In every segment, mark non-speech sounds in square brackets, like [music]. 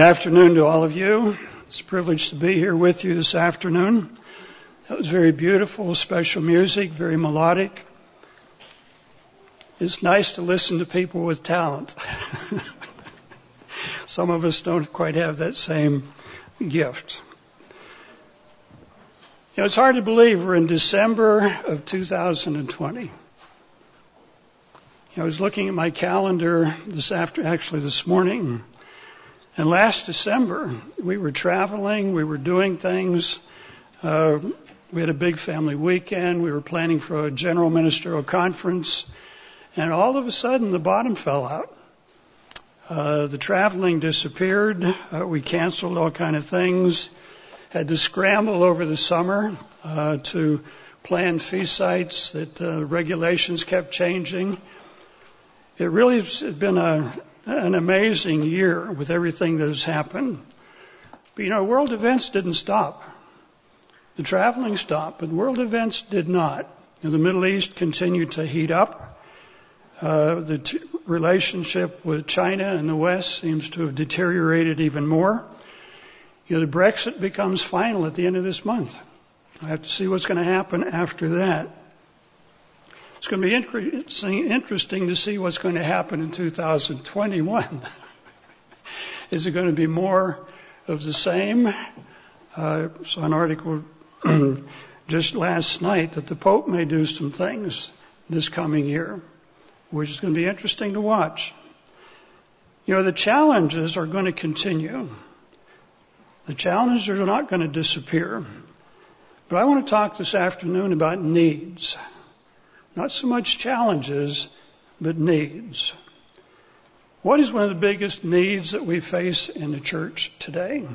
Good afternoon to all of you. It's a privilege to be here with you this afternoon. That was very beautiful, special music, very melodic. It's nice to listen to people with talent. [laughs] Some of us don't quite have that same gift. You know, it's hard to believe we're in December of 2020. You know, I was looking at my calendar this after, actually this morning, and last December, we were traveling, we were doing things. Uh, we had a big family weekend. We were planning for a general ministerial conference. And all of a sudden, the bottom fell out. Uh, the traveling disappeared. Uh, we canceled all kind of things. Had to scramble over the summer uh, to plan feast sites that uh, regulations kept changing. It really has been a, an amazing year with everything that has happened. But you know, world events didn't stop. The traveling stopped, but world events did not. the Middle East continued to heat up. Uh, the t- relationship with China and the West seems to have deteriorated even more. You know, the Brexit becomes final at the end of this month. I have to see what's going to happen after that. It's going to be interesting, to see what's going to happen in 2021. [laughs] Is it going to be more of the same? Uh, saw an article [clears throat] just last night that the Pope may do some things this coming year, which is going to be interesting to watch. You know, the challenges are going to continue. The challenges are not going to disappear. But I want to talk this afternoon about needs. Not so much challenges, but needs. What is one of the biggest needs that we face in the church today?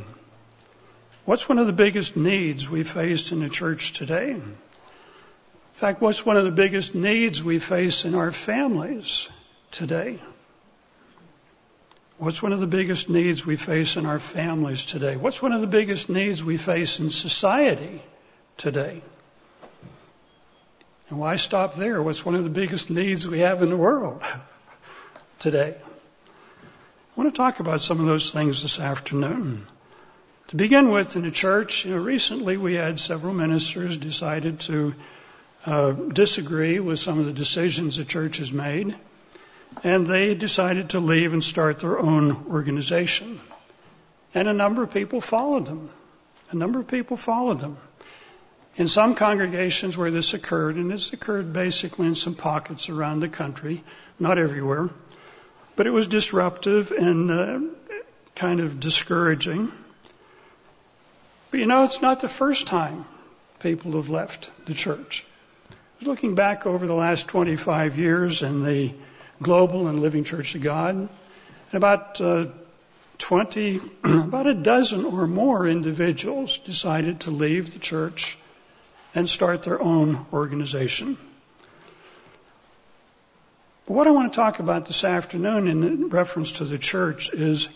What's one of the biggest needs we face in the church today? In fact, what's one of the biggest needs we face in our families today? What's one of the biggest needs we face in our families today? What's one of the biggest needs we face in society today? And why stop there? What's one of the biggest needs we have in the world [laughs] today? I want to talk about some of those things this afternoon. To begin with, in the church, you know, recently we had several ministers decided to uh, disagree with some of the decisions the church has made, and they decided to leave and start their own organization. And a number of people followed them. A number of people followed them. In some congregations where this occurred, and this occurred basically in some pockets around the country, not everywhere, but it was disruptive and uh, kind of discouraging. But you know, it's not the first time people have left the church. Looking back over the last 25 years in the Global and Living Church of God, about uh, 20, [clears throat] about a dozen or more individuals decided to leave the church and start their own organization. But what I want to talk about this afternoon in reference to the church is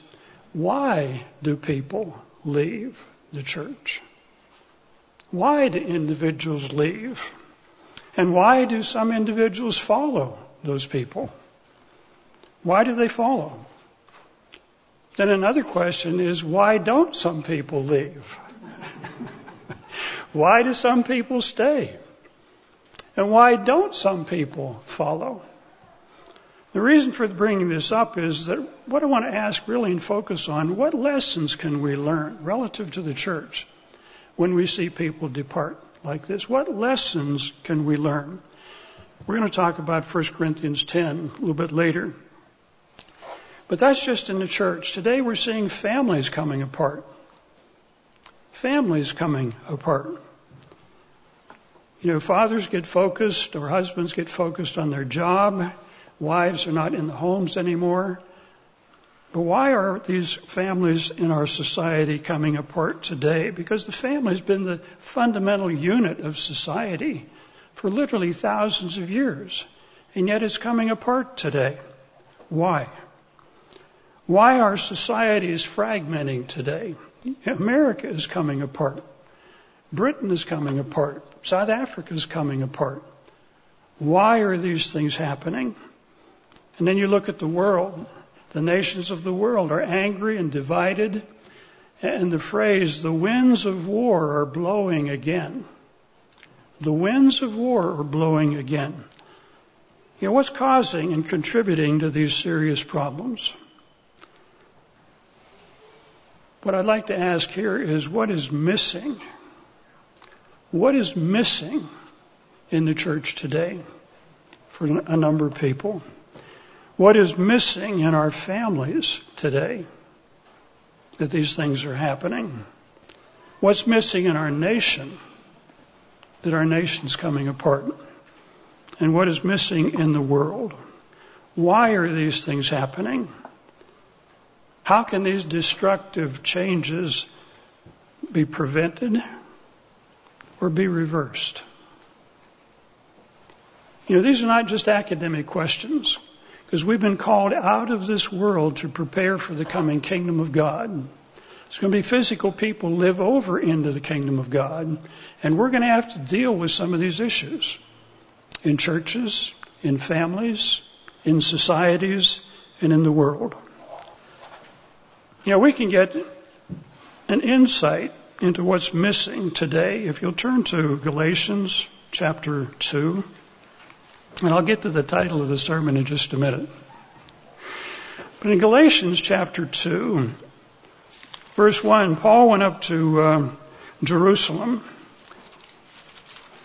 why do people leave the church? Why do individuals leave? And why do some individuals follow those people? Why do they follow? Then another question is why don't some people leave? [laughs] Why do some people stay? And why don't some people follow? The reason for bringing this up is that what I want to ask really and focus on, what lessons can we learn relative to the church when we see people depart like this? What lessons can we learn? We're going to talk about 1 Corinthians 10 a little bit later. But that's just in the church. Today we're seeing families coming apart families coming apart. You know, fathers get focused or husbands get focused on their job. Wives are not in the homes anymore. But why are these families in our society coming apart today? Because the family has been the fundamental unit of society for literally thousands of years. And yet it's coming apart today. Why? Why are societies fragmenting today? America is coming apart. Britain is coming apart. South Africa is coming apart. Why are these things happening? And then you look at the world The nations of the world are angry and divided. And the phrase, the winds of war are blowing again. The winds of war are blowing again. You know, what's causing and contributing to these serious problems? What I'd like to ask here is what is missing? What is missing in the church today for a number of people? What is missing in our families today that these things are happening? What's missing in our nation that our nation's coming apart? And what is missing in the world? Why are these things happening? How can these destructive changes be prevented or be reversed? You know, these are not just academic questions, because we've been called out of this world to prepare for the coming kingdom of God. It's going to be physical people live over into the kingdom of God, and we're going to have to deal with some of these issues in churches, in families, in societies, and in the world. You know, we can get an insight into what's missing today if you'll turn to Galatians chapter 2. And I'll get to the title of the sermon in just a minute. But in Galatians chapter 2, verse 1, Paul went up to uh, Jerusalem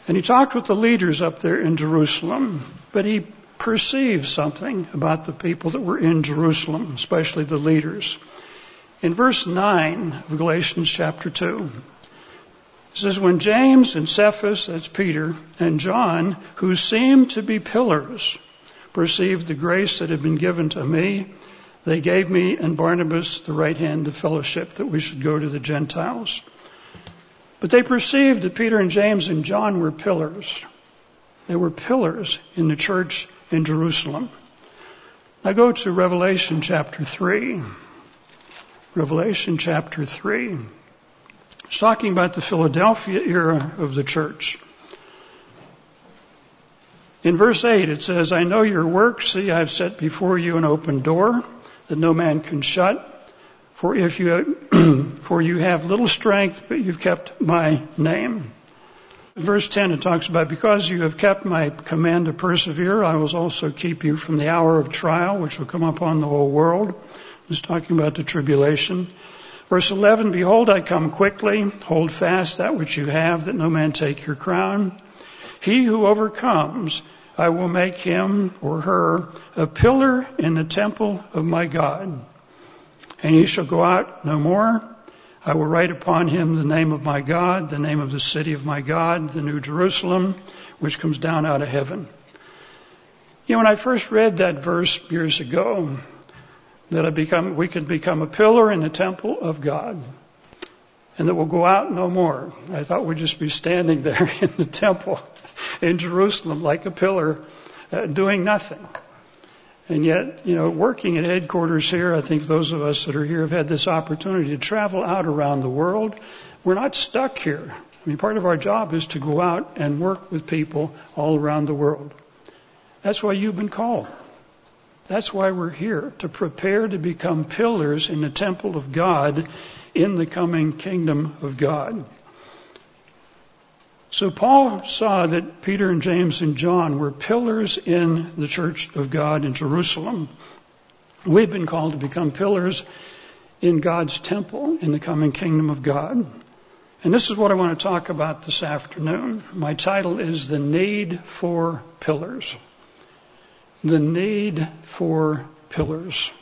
and he talked with the leaders up there in Jerusalem, but he perceived something about the people that were in Jerusalem, especially the leaders. In verse 9 of Galatians chapter 2, it says, When James and Cephas, that's Peter, and John, who seemed to be pillars, perceived the grace that had been given to me, they gave me and Barnabas the right hand of fellowship that we should go to the Gentiles. But they perceived that Peter and James and John were pillars. They were pillars in the church in Jerusalem. Now go to Revelation chapter 3. Revelation chapter 3. It's talking about the Philadelphia era of the church. In verse 8 it says, I know your works. See, I've set before you an open door that no man can shut. For if you, [clears throat] for you have little strength, but you've kept my name. Verse 10, it talks about, because you have kept my command to persevere, I will also keep you from the hour of trial, which will come upon the whole world He's talking about the tribulation. Verse 11, Behold, I come quickly. Hold fast that which you have, that no man take your crown. He who overcomes, I will make him or her a pillar in the temple of my God. And he shall go out no more. I will write upon him the name of my God, the name of the city of my God, the New Jerusalem, which comes down out of heaven. You know, when I first read that verse years ago, that I become, we could become a pillar in the temple of God and that we'll go out no more. I thought we'd just be standing [laughs] there in the temple in Jerusalem like a pillar uh, doing nothing. And yet, you know, working at headquarters here, I think those of us that are here have had this opportunity to travel out around the world. We're not stuck here. I mean, part of our job is to go out and work with people all around the world. That's why you've been called. That's why we're here, to prepare to become pillars in the temple of God in the coming kingdom of God. So Paul saw that Peter and James and John were pillars in the church of God in Jerusalem. We've been called to become pillars in God's temple in the coming kingdom of God. And this is what I want to talk about this afternoon. My title is The Need for Pillars the need for pillars.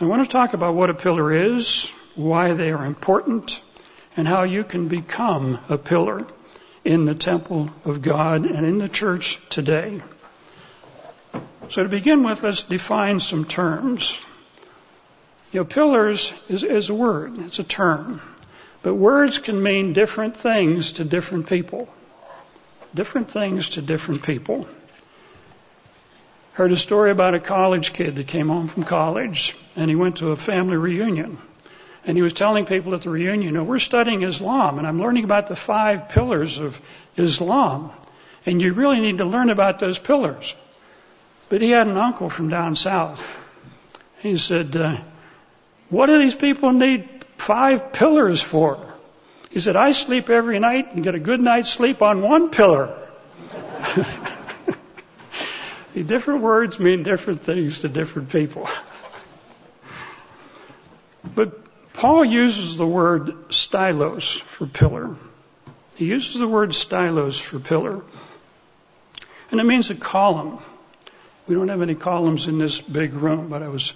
I want to talk about what a pillar is, why they are important, and how you can become a pillar in the temple of God and in the church today. So to begin with, let's define some terms. You know, pillars is, is a word, it's a term. But words can mean different things to different people. Different things to different people. Heard a story about a college kid that came home from college and he went to a family reunion. And he was telling people at the reunion, you know, we're studying Islam and I'm learning about the five pillars of Islam. And you really need to learn about those pillars. But he had an uncle from down south. He said, uh, what do these people need five pillars for? He said, I sleep every night and get a good night's sleep on one pillar. [laughs] different words mean different things to different people. But Paul uses the word stylos for pillar. He uses the word stylos for pillar. And it means a column. We don't have any columns in this big room, but I was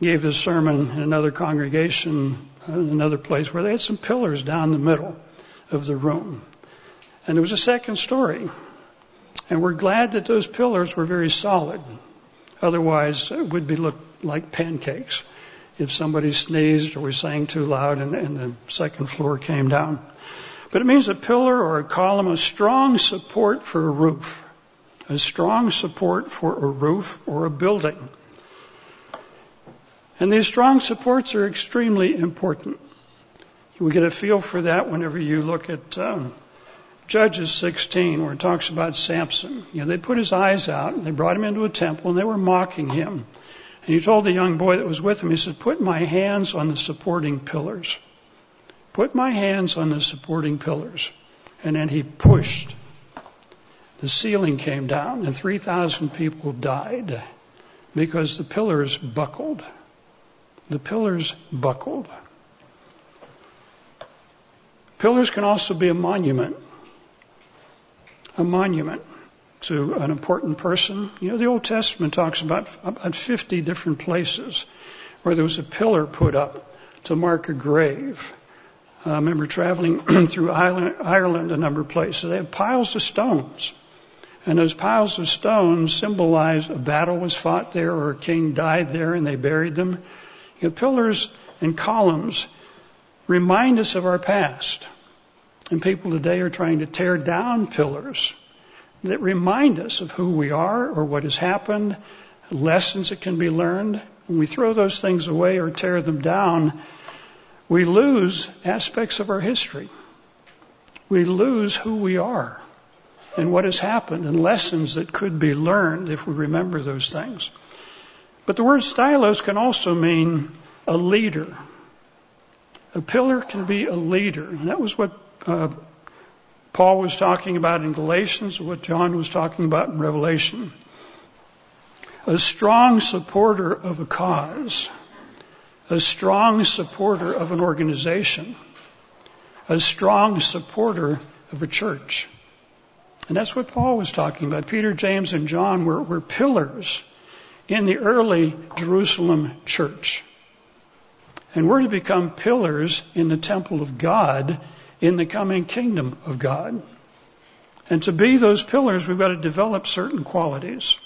gave this sermon in another congregation, in another place where they had some pillars down the middle of the room. And it was a second story. And we're glad that those pillars were very solid. Otherwise, it would be look like pancakes if somebody sneezed or was sang too loud and, and the second floor came down. But it means a pillar or a column, a strong support for a roof. A strong support for a roof or a building. And these strong supports are extremely important. You get a feel for that whenever you look at um, Judges 16, where it talks about Samson. You know, they put his eyes out, and they brought him into a temple, and they were mocking him. And he told the young boy that was with him, he said, Put my hands on the supporting pillars. Put my hands on the supporting pillars. And then he pushed. The ceiling came down, and 3,000 people died because the pillars buckled. The pillars buckled. Pillars can also be a monument. A monument to an important person. You know, the Old Testament talks about about 50 different places where there was a pillar put up to mark a grave. I remember traveling [clears throat] through Ireland a number of places. They have piles of stones. And those piles of stones symbolize a battle was fought there or a king died there and they buried them. You know, pillars and columns remind us of our past. And people today are trying to tear down pillars that remind us of who we are or what has happened, lessons that can be learned. When we throw those things away or tear them down, we lose aspects of our history. We lose who we are and what has happened and lessons that could be learned if we remember those things. But the word stylos can also mean a leader. A pillar can be a leader. And that was what Uh, Paul was talking about in Galatians, what John was talking about in Revelation. A strong supporter of a cause. A strong supporter of an organization. A strong supporter of a church. And that's what Paul was talking about. Peter, James, and John were, were pillars in the early Jerusalem church. And we're to become pillars in the temple of God in the coming kingdom of God. And to be those pillars, we've got to develop certain qualities.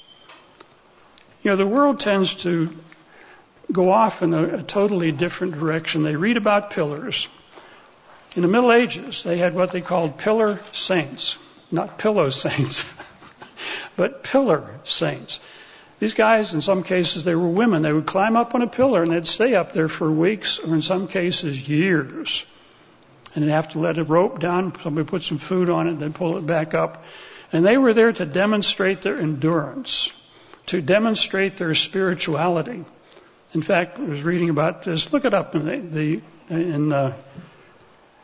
You know, the world tends to go off in a, a totally different direction. They read about pillars. In the Middle Ages, they had what they called pillar saints. Not pillow saints, [laughs] but pillar saints. These guys, in some cases, they were women. They would climb up on a pillar and they'd stay up there for weeks or in some cases years. And they'd have to let a rope down, somebody put some food on it, then pull it back up. And they were there to demonstrate their endurance, to demonstrate their spirituality. In fact, I was reading about this. Look it up in the, the in uh,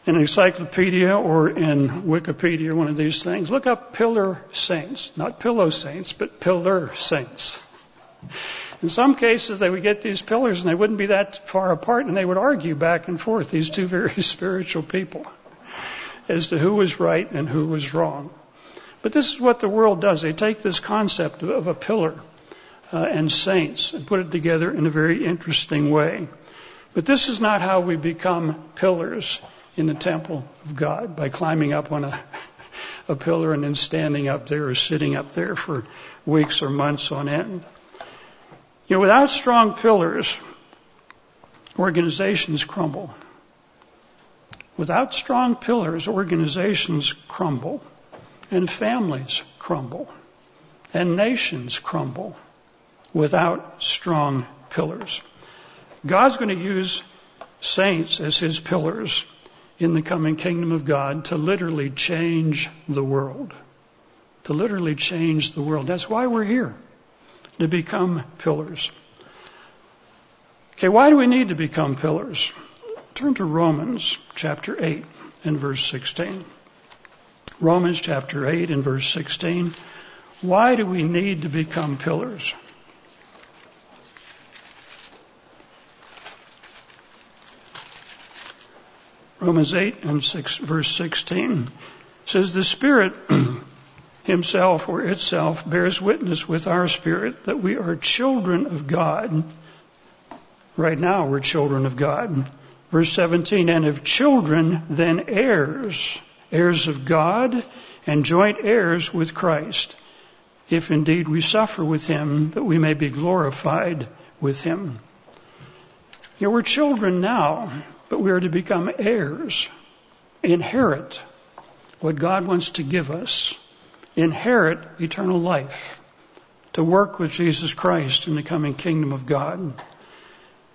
in encyclopedia or in Wikipedia, one of these things. Look up pillar saints, not pillow saints, but pillar saints. In some cases, they would get these pillars and they wouldn't be that far apart and they would argue back and forth, these two very [laughs] spiritual people, as to who was right and who was wrong. But this is what the world does. They take this concept of a pillar uh, and saints and put it together in a very interesting way. But this is not how we become pillars in the temple of God by climbing up on a, [laughs] a pillar and then standing up there or sitting up there for weeks or months on end. You know, without strong pillars, organizations crumble. Without strong pillars, organizations crumble, and families crumble, and nations crumble without strong pillars. God's going to use saints as his pillars in the coming kingdom of God to literally change the world. To literally change the world. That's why we're here. To become pillars. Okay, why do we need to become pillars? Turn to Romans chapter 8 and verse 16. Romans chapter 8 and verse 16. Why do we need to become pillars? Romans 8 and 6, verse 16 says, The Spirit [clears throat] Himself or itself bears witness with our spirit that we are children of God. Right now, we're children of God. Verse 17, and if children, then heirs, heirs of God and joint heirs with Christ, if indeed we suffer with him, that we may be glorified with him. You know, we're children now, but we are to become heirs, inherit what God wants to give us, inherit eternal life, to work with Jesus Christ in the coming kingdom of God.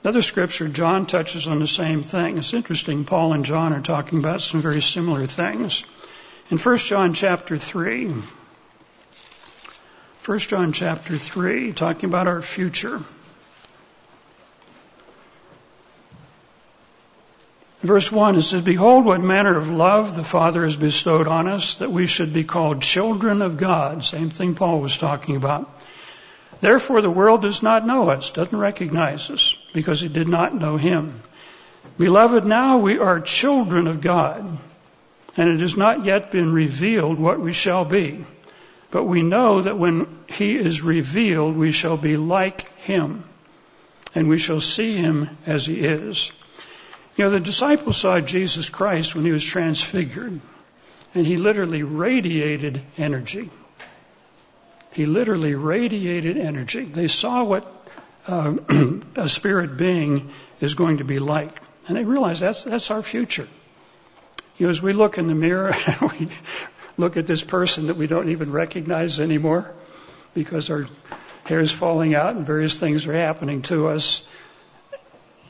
Another scripture, John touches on the same thing. It's interesting, Paul and John are talking about some very similar things. In 1 John chapter 3, 1 John chapter 3, talking about our future. Verse 1, it says, Behold, what manner of love the Father has bestowed on us, that we should be called children of God. Same thing Paul was talking about. Therefore, the world does not know us, doesn't recognize us, because it did not know Him. Beloved, now we are children of God, and it has not yet been revealed what we shall be. But we know that when He is revealed, we shall be like Him, and we shall see Him as He is. You know, the disciples saw Jesus Christ when he was transfigured, and he literally radiated energy. He literally radiated energy. They saw what uh, [clears throat] a spirit being is going to be like, and they realized that's that's our future. You know, as we look in the mirror, [laughs] and we look at this person that we don't even recognize anymore because our hair is falling out and various things are happening to us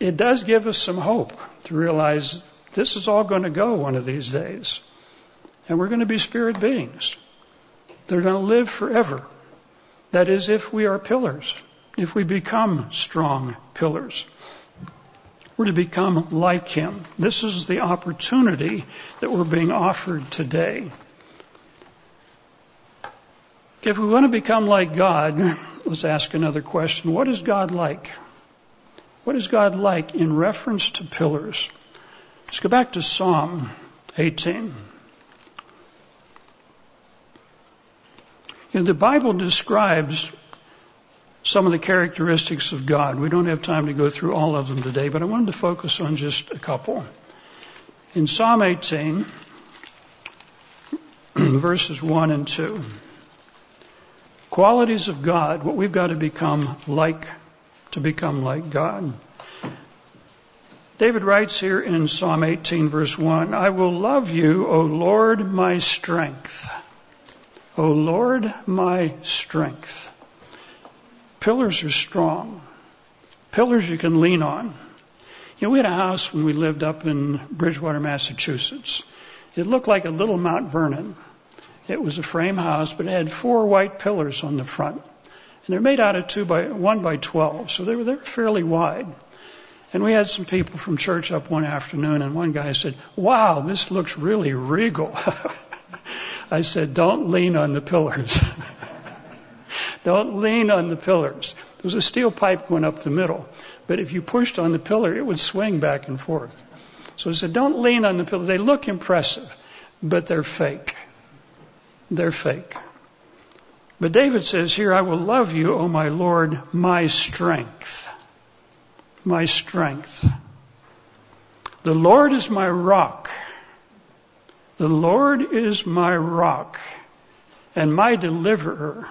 it does give us some hope to realize this is all going to go one of these days. And we're going to be spirit beings. They're going to live forever. That is, if we are pillars, if we become strong pillars. We're to become like Him. This is the opportunity that we're being offered today. If we want to become like God, [laughs] let's ask another question. What is God like? What is God like in reference to pillars? Let's go back to Psalm 18. You know, the Bible describes some of the characteristics of God. We don't have time to go through all of them today, but I wanted to focus on just a couple. In Psalm 18, [clears throat] verses 1 and 2, qualities of God, what we've got to become like to become like God. David writes here in Psalm 18 verse 1, I will love you, O Lord, my strength. O Lord, my strength. Pillars are strong. Pillars you can lean on. You know, we had a house when we lived up in Bridgewater, Massachusetts. It looked like a little Mount Vernon. It was a frame house, but it had four white pillars on the front. And they're made out of two by one by twelve, so they were they're fairly wide. And we had some people from church up one afternoon, and one guy said, "Wow, this looks really regal." [laughs] I said, "Don't lean on the pillars. [laughs] Don't lean on the pillars." There was a steel pipe going up the middle, but if you pushed on the pillar, it would swing back and forth. So I said, "Don't lean on the pillar. They look impressive, but they're fake. They're fake." But David says here, I will love you, O my Lord, my strength. My strength. The Lord is my rock. The Lord is my rock and my deliverer.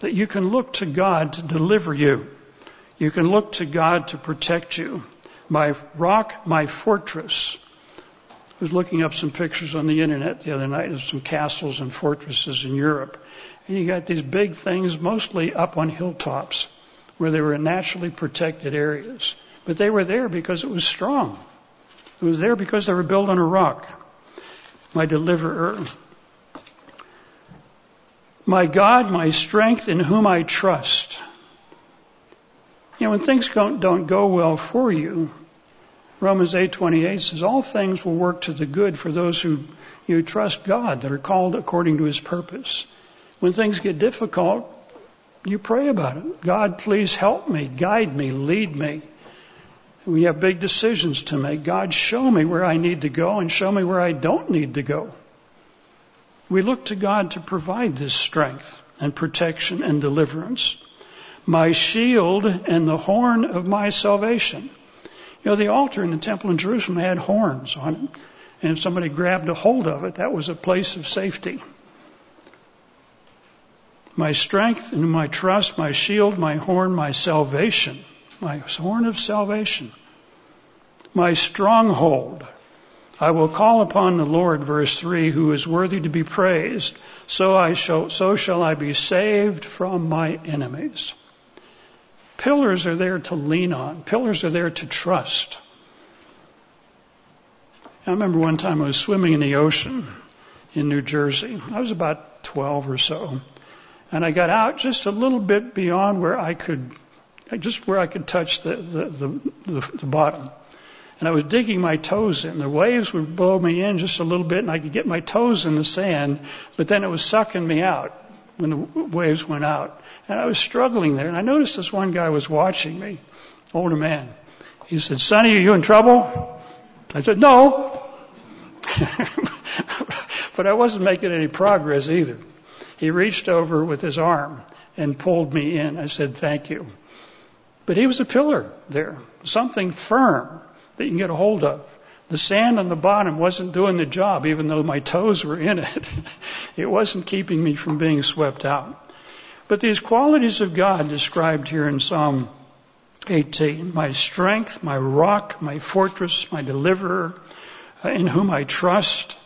That you can look to God to deliver you. You can look to God to protect you. My rock, my fortress. I was looking up some pictures on the internet the other night of some castles and fortresses in Europe. You got these big things mostly up on hilltops where they were in naturally protected areas. But they were there because it was strong. It was there because they were built on a rock. My deliverer. My God, my strength in whom I trust. You know, when things don't, don't go well for you, Romans 8:28 says all things will work to the good for those who you trust God that are called according to his purpose. When things get difficult, you pray about it. God, please help me, guide me, lead me. We have big decisions to make. God, show me where I need to go and show me where I don't need to go. We look to God to provide this strength and protection and deliverance. My shield and the horn of my salvation. You know, the altar in the temple in Jerusalem had horns on it. And if somebody grabbed a hold of it, that was a place of safety. My strength and my trust, my shield, my horn, my salvation, my horn of salvation, my stronghold. I will call upon the Lord, verse 3, who is worthy to be praised. So I shall, so shall I be saved from my enemies. Pillars are there to lean on. Pillars are there to trust. I remember one time I was swimming in the ocean in New Jersey. I was about 12 or so. And I got out just a little bit beyond where I could, just where I could touch the, the, the, the, bottom. And I was digging my toes in. The waves would blow me in just a little bit and I could get my toes in the sand, but then it was sucking me out when the waves went out. And I was struggling there. And I noticed this one guy was watching me, older man. He said, Sonny, are you in trouble? I said, no. [laughs] but I wasn't making any progress either. He reached over with his arm and pulled me in. I said, thank you. But he was a pillar there, something firm that you can get a hold of. The sand on the bottom wasn't doing the job, even though my toes were in it. [laughs] it wasn't keeping me from being swept out. But these qualities of God described here in Psalm 18, my strength, my rock, my fortress, my deliverer, uh, in whom I trust,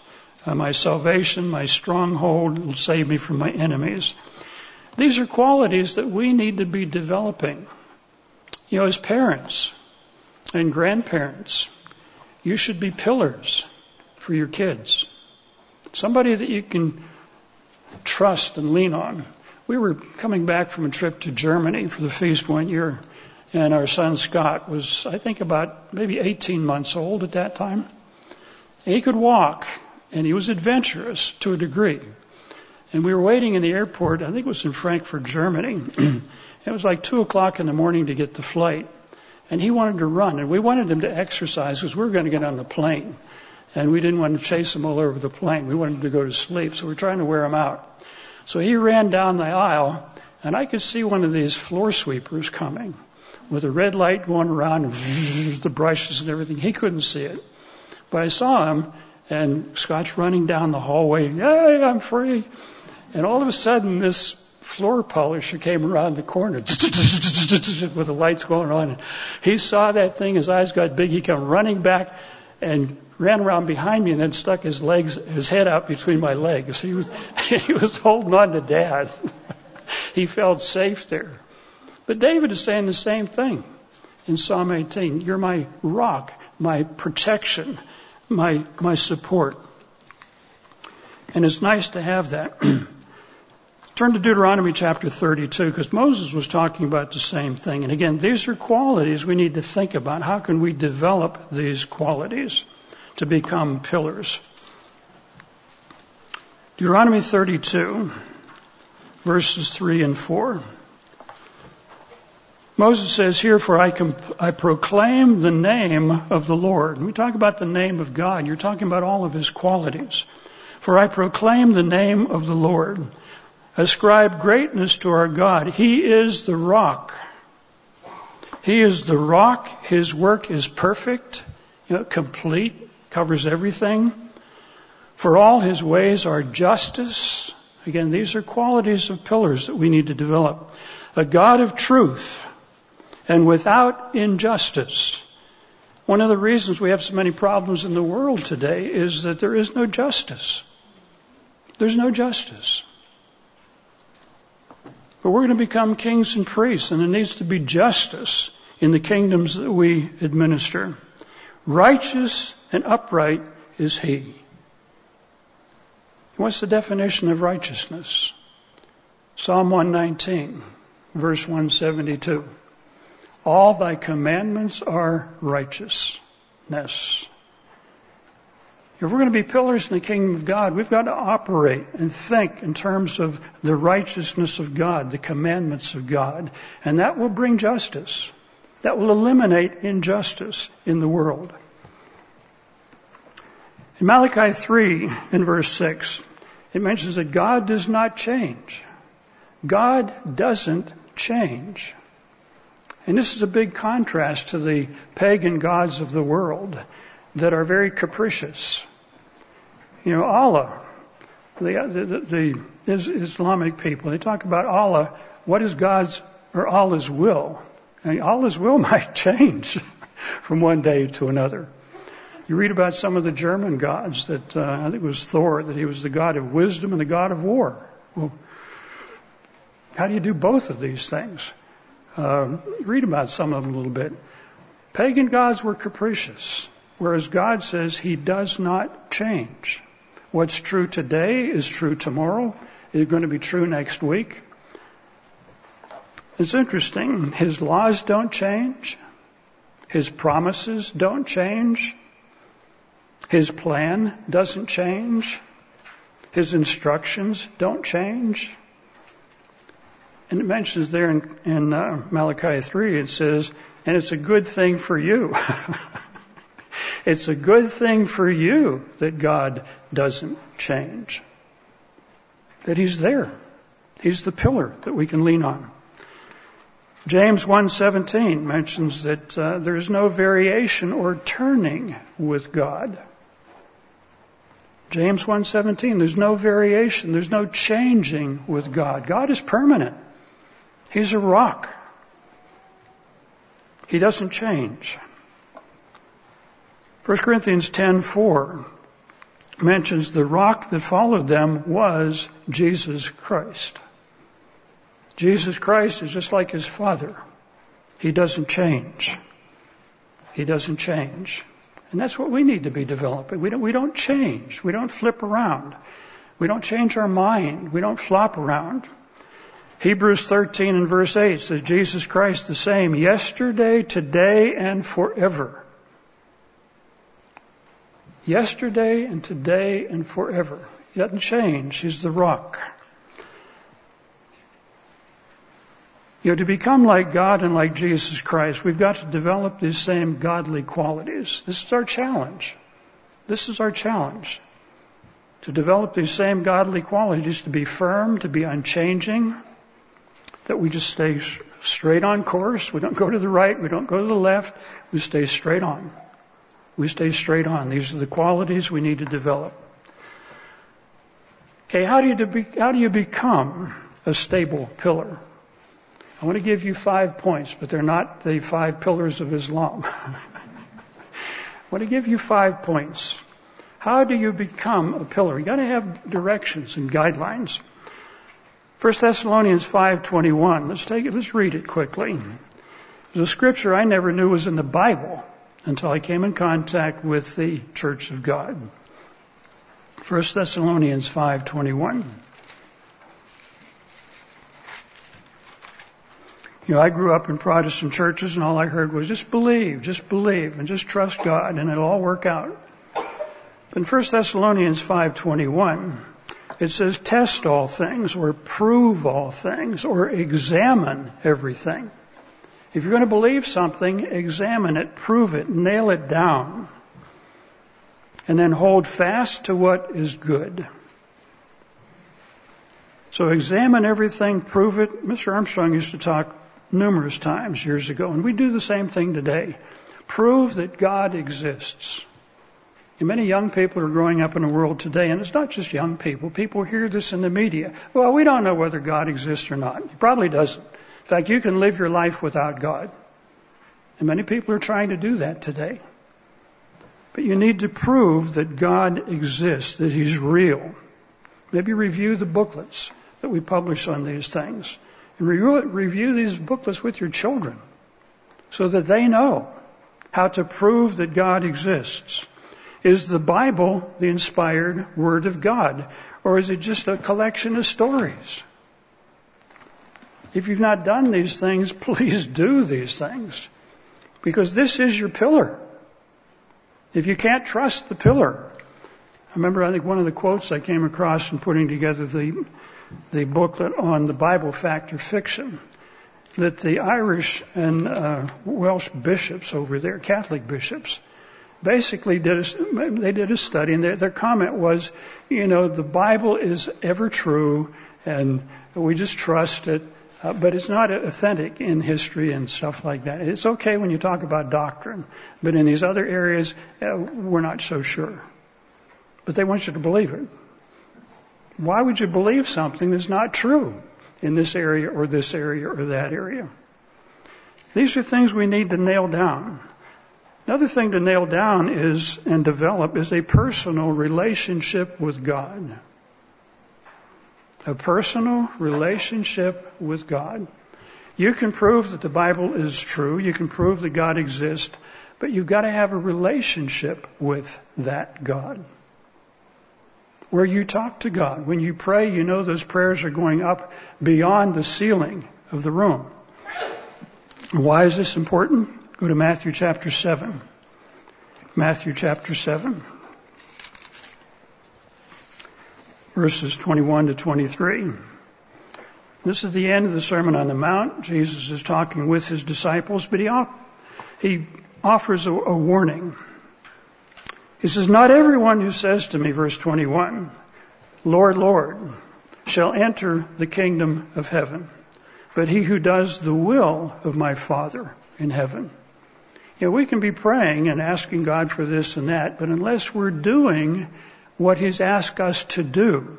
Uh, my salvation, my stronghold will save me from my enemies. These are qualities that we need to be developing. You know, as parents and grandparents, you should be pillars for your kids. Somebody that you can trust and lean on. We were coming back from a trip to Germany for the feast one year, and our son Scott was, I think, about maybe 18 months old at that time. He could walk, and he was adventurous to a degree. And we were waiting in the airport, I think it was in Frankfurt, Germany. [clears throat] it was like 2 o'clock in the morning to get the flight. And he wanted to run, and we wanted him to exercise because we were going to get on the plane. And we didn't want to chase him all over the plane. We wanted him to go to sleep, so we we're trying to wear him out. So he ran down the aisle, and I could see one of these floor sweepers coming with a red light going around [laughs] the brushes and everything. He couldn't see it. But I saw him, and Scott's running down the hallway. Yay, I'm free. And all of a sudden, this floor polisher came around the corner [laughs] with the lights going on. And He saw that thing, his eyes got big, he came running back and ran around behind me and then stuck his legs, his head out between my legs. He was, [laughs] he was holding on to dad. [laughs] he felt safe there. But David is saying the same thing in Psalm 18. You're my rock, my protection, my, my support. And it's nice to have that. [clears throat] Turn to Deuteronomy chapter 32 because Moses was talking about the same thing. And again, these are qualities we need to think about. How can we develop these qualities to become pillars? Deuteronomy 32 verses 3 and 4. Moses says here, for I, I proclaim the name of the Lord. When we talk about the name of God, you're talking about all of his qualities. For I proclaim the name of the Lord ascribe greatness to our God. He is the rock. He is the rock. His work is perfect, you know, complete, covers everything. For all his ways are justice. Again, these are qualities of pillars that we need to develop. A God of truth and without injustice. One of the reasons we have so many problems in the world today is that there is no justice. There's no justice. But we're going to become kings and priests, and there needs to be justice in the kingdoms that we administer. Righteous and upright is he. What's the definition of righteousness? Psalm 119, verse 172. All thy commandments are righteousness. If we're going to be pillars in the kingdom of God, we've got to operate and think in terms of the righteousness of God, the commandments of God. And that will bring justice. That will eliminate injustice in the world. In Malachi 3, in verse 6, it mentions that God does not change. God doesn't change. And this is a big contrast to the pagan gods of the world that are very capricious. You know, Allah, the, the, the Islamic people, they talk about Allah. What is God's or Allah's will? And Allah's will [laughs] might change from one day to another. You read about some of the German gods that uh, I think it was Thor, that he was the god of wisdom and the god of war. Well, how do you do both of these things? Uh, read about some of them a little bit. Pagan gods were capricious, whereas God says He does not change. What's true today is true tomorrow, is going to be true next week. It's interesting. His laws don't change. His promises don't change. His plan doesn't change. His instructions don't change. And it mentions there in, in uh, Malachi 3, it says, and it's a good thing for you. [laughs] it's a good thing for you that God doesn't change. That He's there. He's the pillar that we can lean on. James 1:17 mentions that uh, there is no variation or turning with God. James 1:17 there's no variation, there's no changing with God. God is permanent. He's a rock. He doesn't change. 1 Corinthians 10:4 mentions the rock that followed them was Jesus Christ. Jesus Christ is just like his Father. He doesn't change. He doesn't change. And that's what we need to be developing. We don't, we don't change. We don't flip around. We don't change our mind. We don't flop around. Hebrews 13 and verse 8 says, Jesus Christ the same yesterday, today, and forever. Yesterday and today and forever. He doesn't change. He's the rock. You know, to become like God and like Jesus Christ, we've got to develop these same godly qualities. This is our challenge. This is our challenge. To develop these same godly qualities, to be firm, to be unchanging, that we just stay straight on course. We don't go to the right. We don't go to the left. We stay straight on. We stay straight on. These are the qualities we need to develop. Okay, how do you, how do you become a stable pillar? I want to give you five points, but they're not the five pillars of Islam. [laughs] I want to give you five points. How do you become a pillar? You got to have directions and guidelines. 1 Thessalonians 5:21. Let's take it. Let's read it quickly. There's a scripture I never knew was in the Bible until I came in contact with the Church of God. 1 Thessalonians 5:21. You know, I grew up in Protestant churches and all I heard was just believe, just believe and just trust God and it'll all work out. But in 1 Thessalonians 5:21, it says test all things or prove all things or examine everything. If you're going to believe something, examine it, prove it, nail it down, and then hold fast to what is good. So examine everything, prove it. Mr. Armstrong used to talk numerous times years ago, and we do the same thing today. Prove that God exists. Many young people are growing up in a world today, and it's not just young people. People hear this in the media. Well, we don't know whether God exists or not. He probably doesn't. In fact, you can live your life without God. And many people are trying to do that today. But you need to prove that God exists, that He's real. Maybe review the booklets that we publish on these things. And review these booklets with your children so that they know how to prove that God exists. Is the Bible the inspired Word of God? Or is it just a collection of stories? If you've not done these things, [laughs] please do these things. Because this is your pillar. If you can't trust the pillar, I remember I think one of the quotes I came across in putting together the, the booklet on the Bible fact or fiction, that the Irish and uh, Welsh bishops over there, Catholic bishops, basically did a, they did a study and their, their comment was, you know, the Bible is ever true and we just trust it, uh, but it's not authentic in history and stuff like that. It's okay when you talk about doctrine, but in these other areas, uh, we're not so sure. But they want you to believe it. Why would you believe something that's not true in this area or this area or that area? These are things we need to nail down. Another thing to nail down is and develop is a personal relationship with God. A personal relationship with God. You can prove that the Bible is true. You can prove that God exists, but you've got to have a relationship with that God. Where you talk to God. When you pray, you know those prayers are going up beyond the ceiling of the room. Why is this important? Go to Matthew chapter 7. Matthew chapter 7. Verses 21 to 23. This is the end of the Sermon on the Mount. Jesus is talking with his disciples, but he, he offers a, a warning. He says, Not everyone who says to me, verse 21, Lord, Lord, shall enter the kingdom of heaven, but he who does the will of my Father in heaven. You know, we can be praying and asking God for this and that, but unless we're doing what He's asked us to do,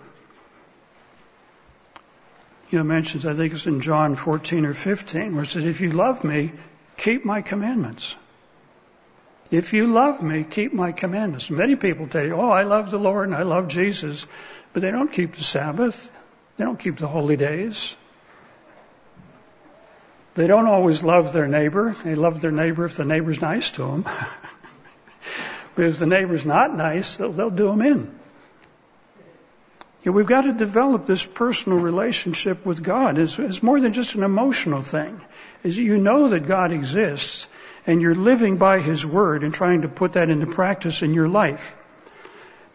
you know, mentions, I think it's in John 14 or 15, where it says, if you love me, keep my commandments. If you love me, keep my commandments. Many people tell you, oh, I love the Lord and I love Jesus, but they don't keep the Sabbath. They don't keep the holy days. They don't always love their neighbor. They love their neighbor if the neighbor's nice to them. [laughs] but if the neighbor's not nice, they'll, they'll do them in. You know, we've got to develop this personal relationship with God. It's, it's more than just an emotional thing. Is you know that God exists and you're living by His Word and trying to put that into practice in your life.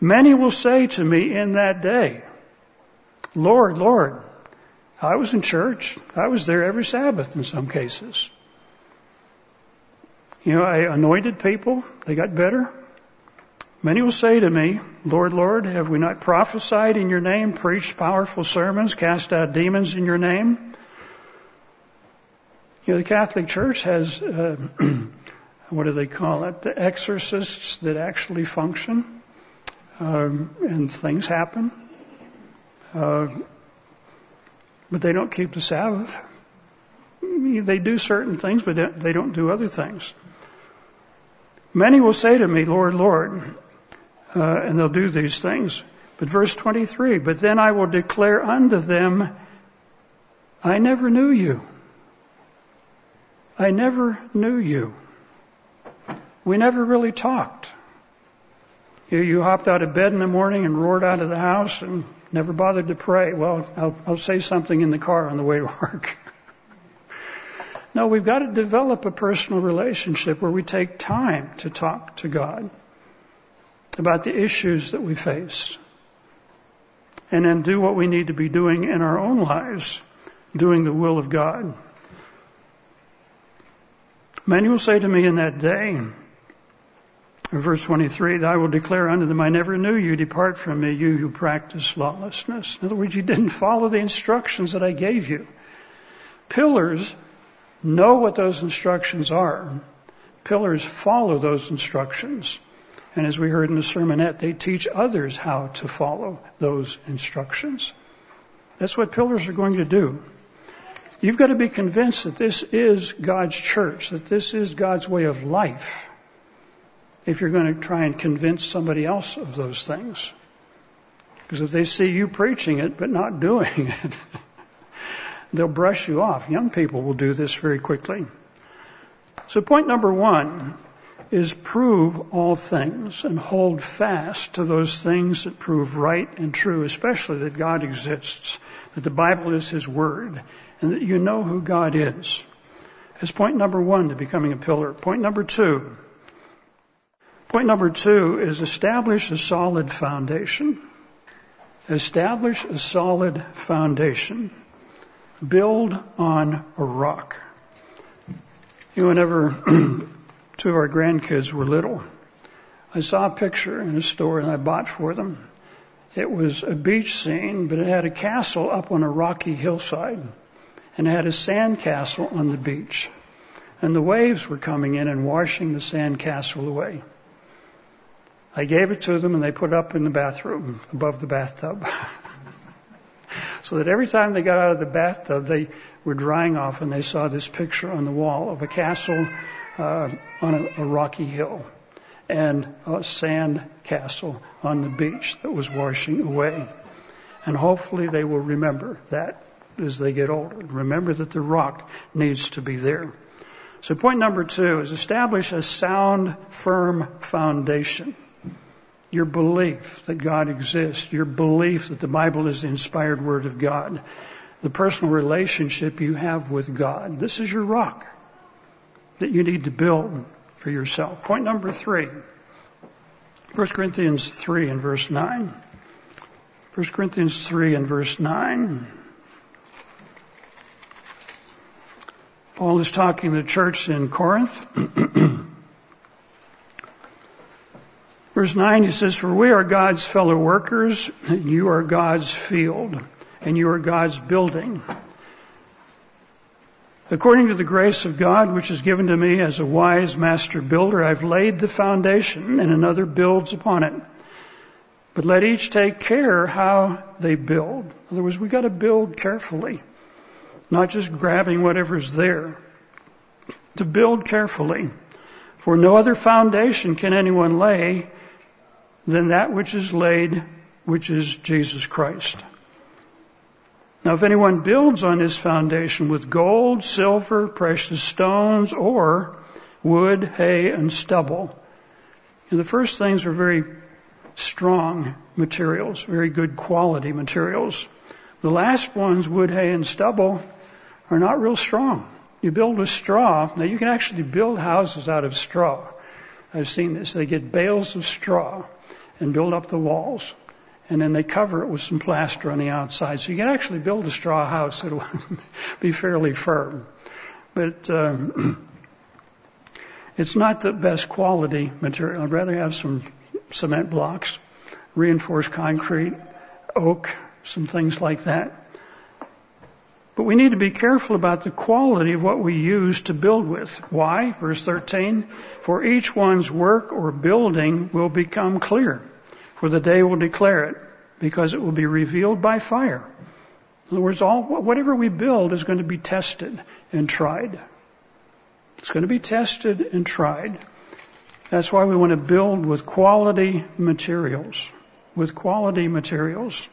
Many will say to me in that day, Lord, Lord, I was in church. I was there every Sabbath in some cases. You know, I anointed people. They got better. Many will say to me, Lord, Lord, have we not prophesied in your name, preached powerful sermons, cast out demons in your name? You know, the Catholic Church has, uh, [clears throat] what do they call it? The exorcists that actually function, um, and things happen. Uh, but they don't keep the Sabbath. They do certain things, but they don't do other things. Many will say to me, Lord, Lord, uh, and they'll do these things. But verse 23, but then I will declare unto them, I never knew you. I never knew you. We never really talked. You, you hopped out of bed in the morning and roared out of the house and Never bothered to pray. Well, I'll, I'll say something in the car on the way to work. [laughs] no, we've got to develop a personal relationship where we take time to talk to God about the issues that we face. And then do what we need to be doing in our own lives, doing the will of God. Many will say to me in that day, Verse 23, I will declare unto them, I never knew you. Depart from me, you who practice lawlessness. In other words, you didn't follow the instructions that I gave you. Pillars know what those instructions are. Pillars follow those instructions. And as we heard in the sermonette, they teach others how to follow those instructions. That's what pillars are going to do. You've got to be convinced that this is God's church, that this is God's way of life if you're going to try and convince somebody else of those things. Because if they see you preaching it but not doing [laughs] it, they'll brush you off. Young people will do this very quickly. So point number one is prove all things and hold fast to those things that prove right and true, especially that God exists, that the Bible is His Word, and that you know who God is. That's point number one to becoming a pillar. Point number two. Point number two is establish a solid foundation. Establish a solid foundation. Build on a rock. You know, whenever [clears throat] two of our grandkids were little, I saw a picture in a store and I bought for them. It was a beach scene, but it had a castle up on a rocky hillside and it had a sand castle on the beach. And the waves were coming in and washing the sand castle away. I gave it to them and they put it up in the bathroom above the bathtub. [laughs] so that every time they got out of the bathtub, they were drying off and they saw this picture on the wall of a castle uh, on a, a rocky hill and a sand castle on the beach that was washing away. And hopefully they will remember that as they get older. Remember that the rock needs to be there. So point number two is establish a sound, firm foundation. Your belief that God exists, your belief that the Bible is the inspired Word of God, the personal relationship you have with God. This is your rock that you need to build for yourself. Point number three. 1 Corinthians 3 and verse 9. 1 Corinthians 3 and verse 9. Paul is talking to the church in Corinth. [clears throat] Verse 9, he says, For we are God's fellow workers, and you are God's field, and you are God's building. According to the grace of God, which is given to me as a wise master builder, I've laid the foundation, and another builds upon it. But let each take care how they build. In other words, we've got to build carefully, not just grabbing whatever's there. To build carefully. For no other foundation can anyone lay than that which is laid, which is Jesus Christ. Now, if anyone builds on this foundation with gold, silver, precious stones, or wood, hay, and stubble, and the first things are very strong materials, very good quality materials. The last ones, wood, hay, and stubble, are not real strong. You build with straw. Now, you can actually build houses out of straw. I've seen this. They get bales of straw and build up the walls. And then they cover it with some plaster on the outside. So you can actually build a straw house [laughs] will be fairly firm. But um, it's not the best quality material. I'd rather have some cement blocks, reinforced concrete, oak, some things like that. But we need to be careful about the quality of what we use to build with. Why? Verse 13, for each one's work or building will become clear, for the day will declare it, because it will be revealed by fire. In other words, all, whatever we build is going to be tested and tried. It's going to be tested and tried. That's why we want to build with quality materials. With quality materials.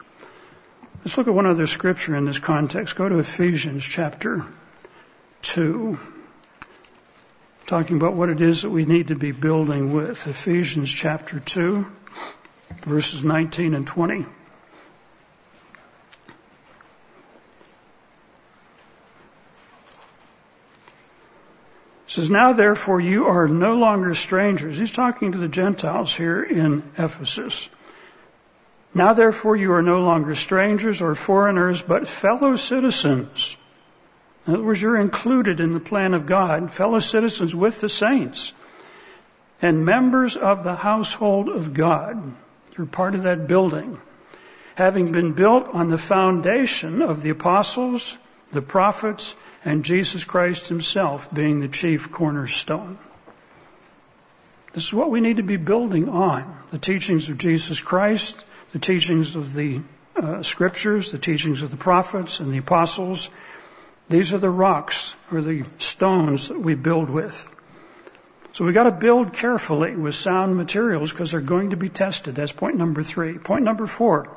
Let's look at one other scripture in this context. Go to Ephesians chapter 2. Talking about what it is that we need to be building with. Ephesians chapter 2, verses 19 and 20. It says, Now therefore you are no longer strangers. He's talking to the Gentiles here in Ephesus. Now therefore you are no longer strangers or foreigners, but fellow citizens. In other words, you're included in the plan of God, fellow citizens with the saints, and members of the household of God. You're part of that building. Having been built on the foundation of the apostles, the prophets, and Jesus Christ himself being the chief cornerstone. This is what we need to be building on. The teachings of Jesus Christ, the teachings of the uh, scriptures, the teachings of the prophets and the apostles. These are the rocks or the stones that we build with. So we got to build carefully with sound materials because they're going to be tested. That's point number three. Point number four.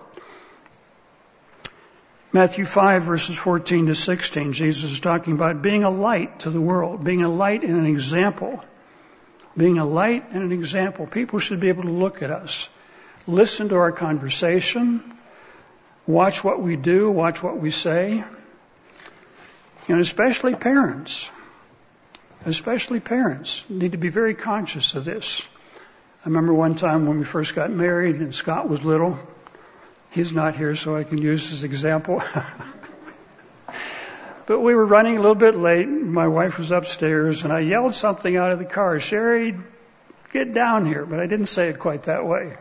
Matthew 5 verses 14 to 16, Jesus is talking about being a light to the world, being a light and an example. Being a light and an example. People should be able to look at us listen to our conversation, watch what we do, watch what we say. And especially parents, especially parents need to be very conscious of this. I remember one time when we first got married and Scott was little. He's not here, so I can use his example. [laughs] but we were running a little bit late. My wife was upstairs, and I yelled something out of the car, Sherry, get down here. But I didn't say it quite that way.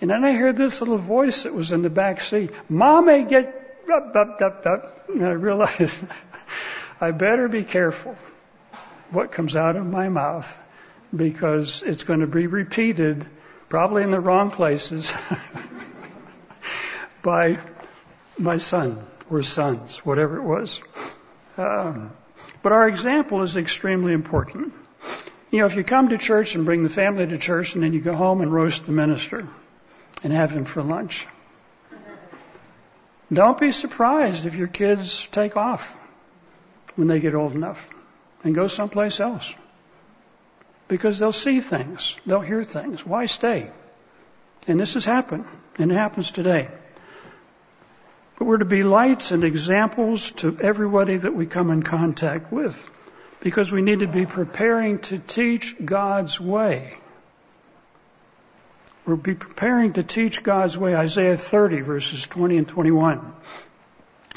And then I heard this little voice that was in the back seat, Mommy, get up, up, up, up. And I realized [laughs] I better be careful what comes out of my mouth because it's going to be repeated, probably in the wrong places, [laughs] by my son or sons, whatever it was. Um, but our example is extremely important. You know, if you come to church and bring the family to church and then you go home and roast the minister and have him for lunch, don't be surprised if your kids take off when they get old enough and go someplace else because they'll see things, they'll hear things. Why stay? And this has happened, and it happens today. But we're to be lights and examples to everybody that we come in contact with because we need to be preparing to teach God's way. We'll be preparing to teach God's way. Isaiah 30 verses 20 and 21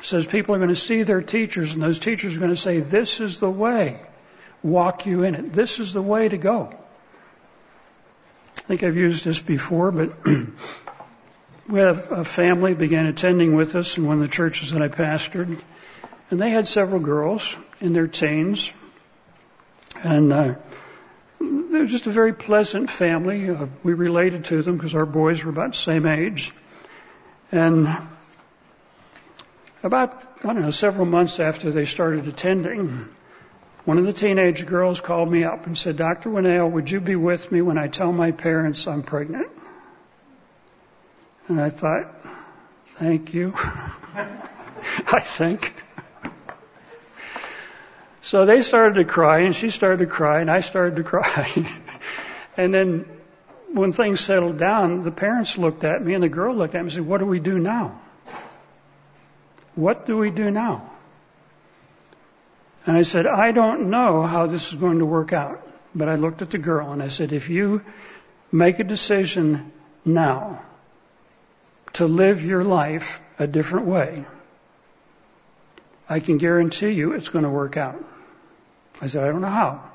says people are going to see their teachers and those teachers are going to say, this is the way walk you in it. This is the way to go. I think I've used this before, but [clears throat] we had a family began attending with us in one of the churches that I pastored, and they had several girls in their teens, and uh, they were just a very pleasant family. Uh, we related to them because our boys were about the same age, and about I don't know several months after they started attending, one of the teenage girls called me up and said, Dr. Winnail, would you be with me when I tell my parents I'm pregnant? And I thought, thank you. [laughs] I think. So they started to cry and she started to cry and I started to cry. [laughs] and then when things settled down, the parents looked at me and the girl looked at me and said, what do we do now? What do we do now? And I said, I don't know how this is going to work out. But I looked at the girl and I said, if you make a decision now to live your life a different way, I can guarantee you it's going to work out. I said, I don't know how,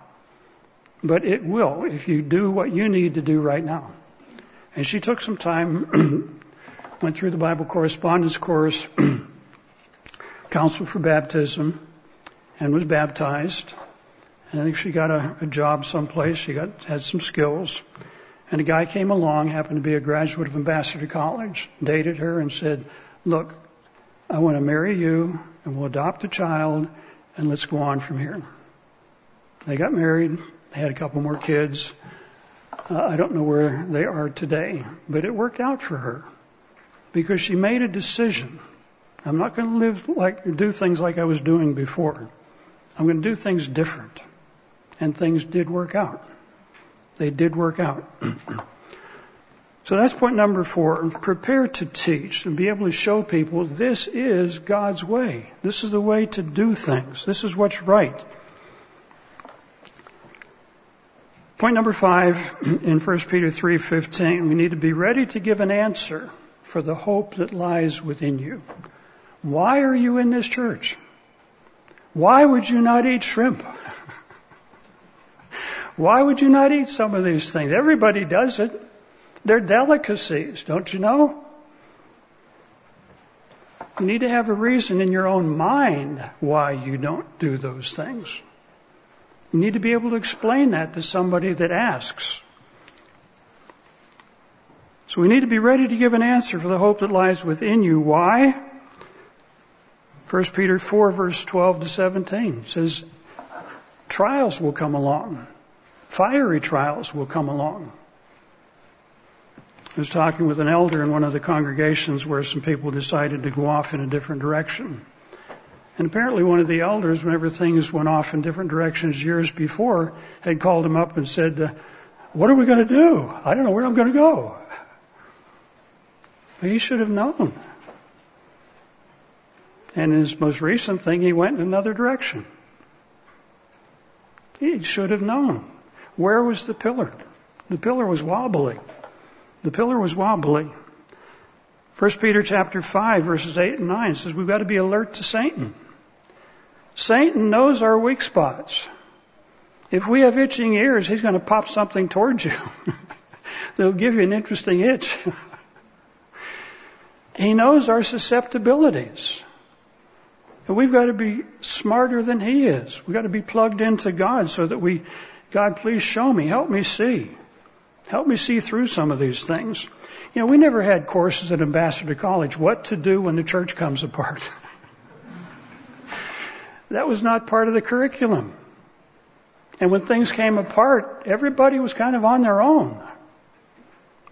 but it will if you do what you need to do right now. And she took some time, [clears throat] went through the Bible correspondence course, [clears throat] counsel for baptism, and was baptized. And I think she got a, a job someplace. She got had some skills. And a guy came along, happened to be a graduate of Ambassador College, dated her and said, look, I want to marry you and we'll adopt a child and let's go on from here. They got married. They had a couple more kids. Uh, I don't know where they are today, but it worked out for her because she made a decision. I'm not going to live like, do things like I was doing before. I'm going to do things different. And things did work out. They did work out. [clears throat] so that's point number four. Prepare to teach and be able to show people this is God's way. This is the way to do things. This is what's right. Point number five [clears throat] in 1 Peter 3:15, we need to be ready to give an answer for the hope that lies within you. Why are you in this church? Why would you not eat shrimp? Why would you not eat some of these things? Everybody does it. They're delicacies, don't you know? You need to have a reason in your own mind why you don't do those things. You need to be able to explain that to somebody that asks. So we need to be ready to give an answer for the hope that lies within you. Why? 1 Peter 4 verse 12 to 17 says, trials will come along. Fiery trials will come along. I was talking with an elder in one of the congregations where some people decided to go off in a different direction. And apparently one of the elders, whenever things went off in different directions years before, had called him up and said, uh, what are we going to do? I don't know where I'm going to go. But he should have known And in his most recent thing, he went in another direction. He should have known. Where was the pillar? The pillar was wobbly. The pillar was wobbly. 1 Peter chapter 5 verses 8 and 9 says we've got to be alert to Satan. Satan knows our weak spots. If we have itching ears, he's going to pop something towards you. [laughs] They'll give you an interesting itch. [laughs] he knows our susceptibilities. And we've got to be smarter than he is. We've got to be plugged into God so that we, God, please show me, help me see. Help me see through some of these things. You know, we never had courses at Ambassador College, what to do when the church comes apart. [laughs] that was not part of the curriculum. And when things came apart, everybody was kind of on their own.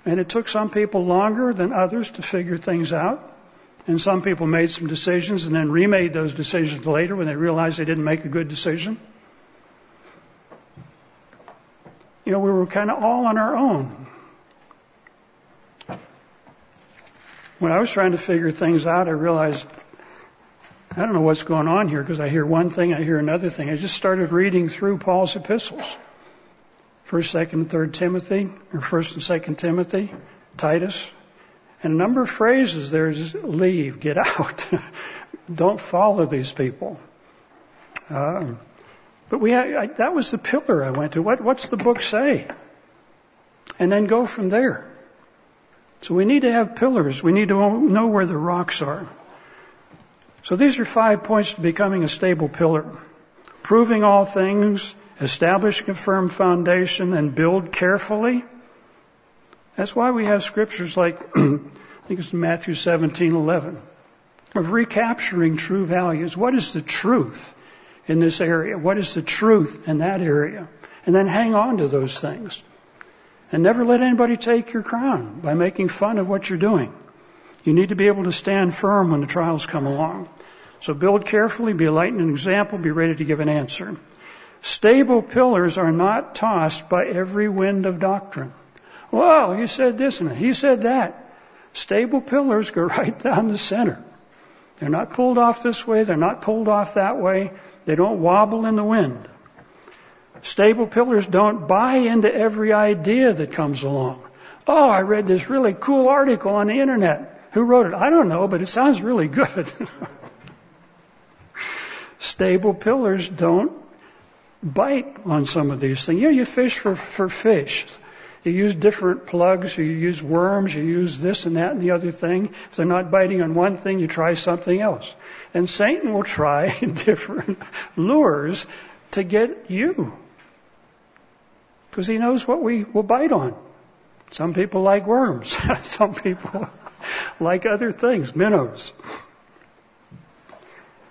And it took some people longer than others to figure things out. And some people made some decisions and then remade those decisions later when they realized they didn't make a good decision. You know, we were kind of all on our own. When I was trying to figure things out, I realized I don't know what's going on here because I hear one thing, I hear another thing. I just started reading through Paul's epistles. First, second, and third Timothy, or first and second Timothy, Titus, and a number of phrases there is leave, get out. [laughs] Don't follow these people. Uh, but we had, I, that was the pillar I went to. What, what's the book say? And then go from there. So we need to have pillars. We need to know where the rocks are. So these are five points to becoming a stable pillar. Proving all things, establishing a firm foundation, and build carefully. That's why we have scriptures like, [clears throat] I think it's Matthew 17, 11, of recapturing true values. What is the truth in this area? What is the truth in that area? And then hang on to those things. And never let anybody take your crown by making fun of what you're doing. You need to be able to stand firm when the trials come along. So build carefully, be a light and an example, be ready to give an answer. Stable pillars are not tossed by every wind of doctrine. Well, he said this and he said that. Stable pillars go [laughs] right down the center. They're not pulled off this way, they're not pulled off that way, they don't wobble in the wind. Stable pillars don't buy into every idea that comes along. Oh, I read this really cool article on the internet. Who wrote it? I don't know, but it sounds really good. [laughs] Stable pillars don't bite on some of these things. You know, you fish for, for fish. You use different plugs, you use worms, you use this and that and the other thing. If they're not biting on one thing, you try something else. And Satan will try [laughs] different lures to get you. Because he knows what we will bite on. Some people like worms. [laughs] Some people [laughs] like other things, minnows.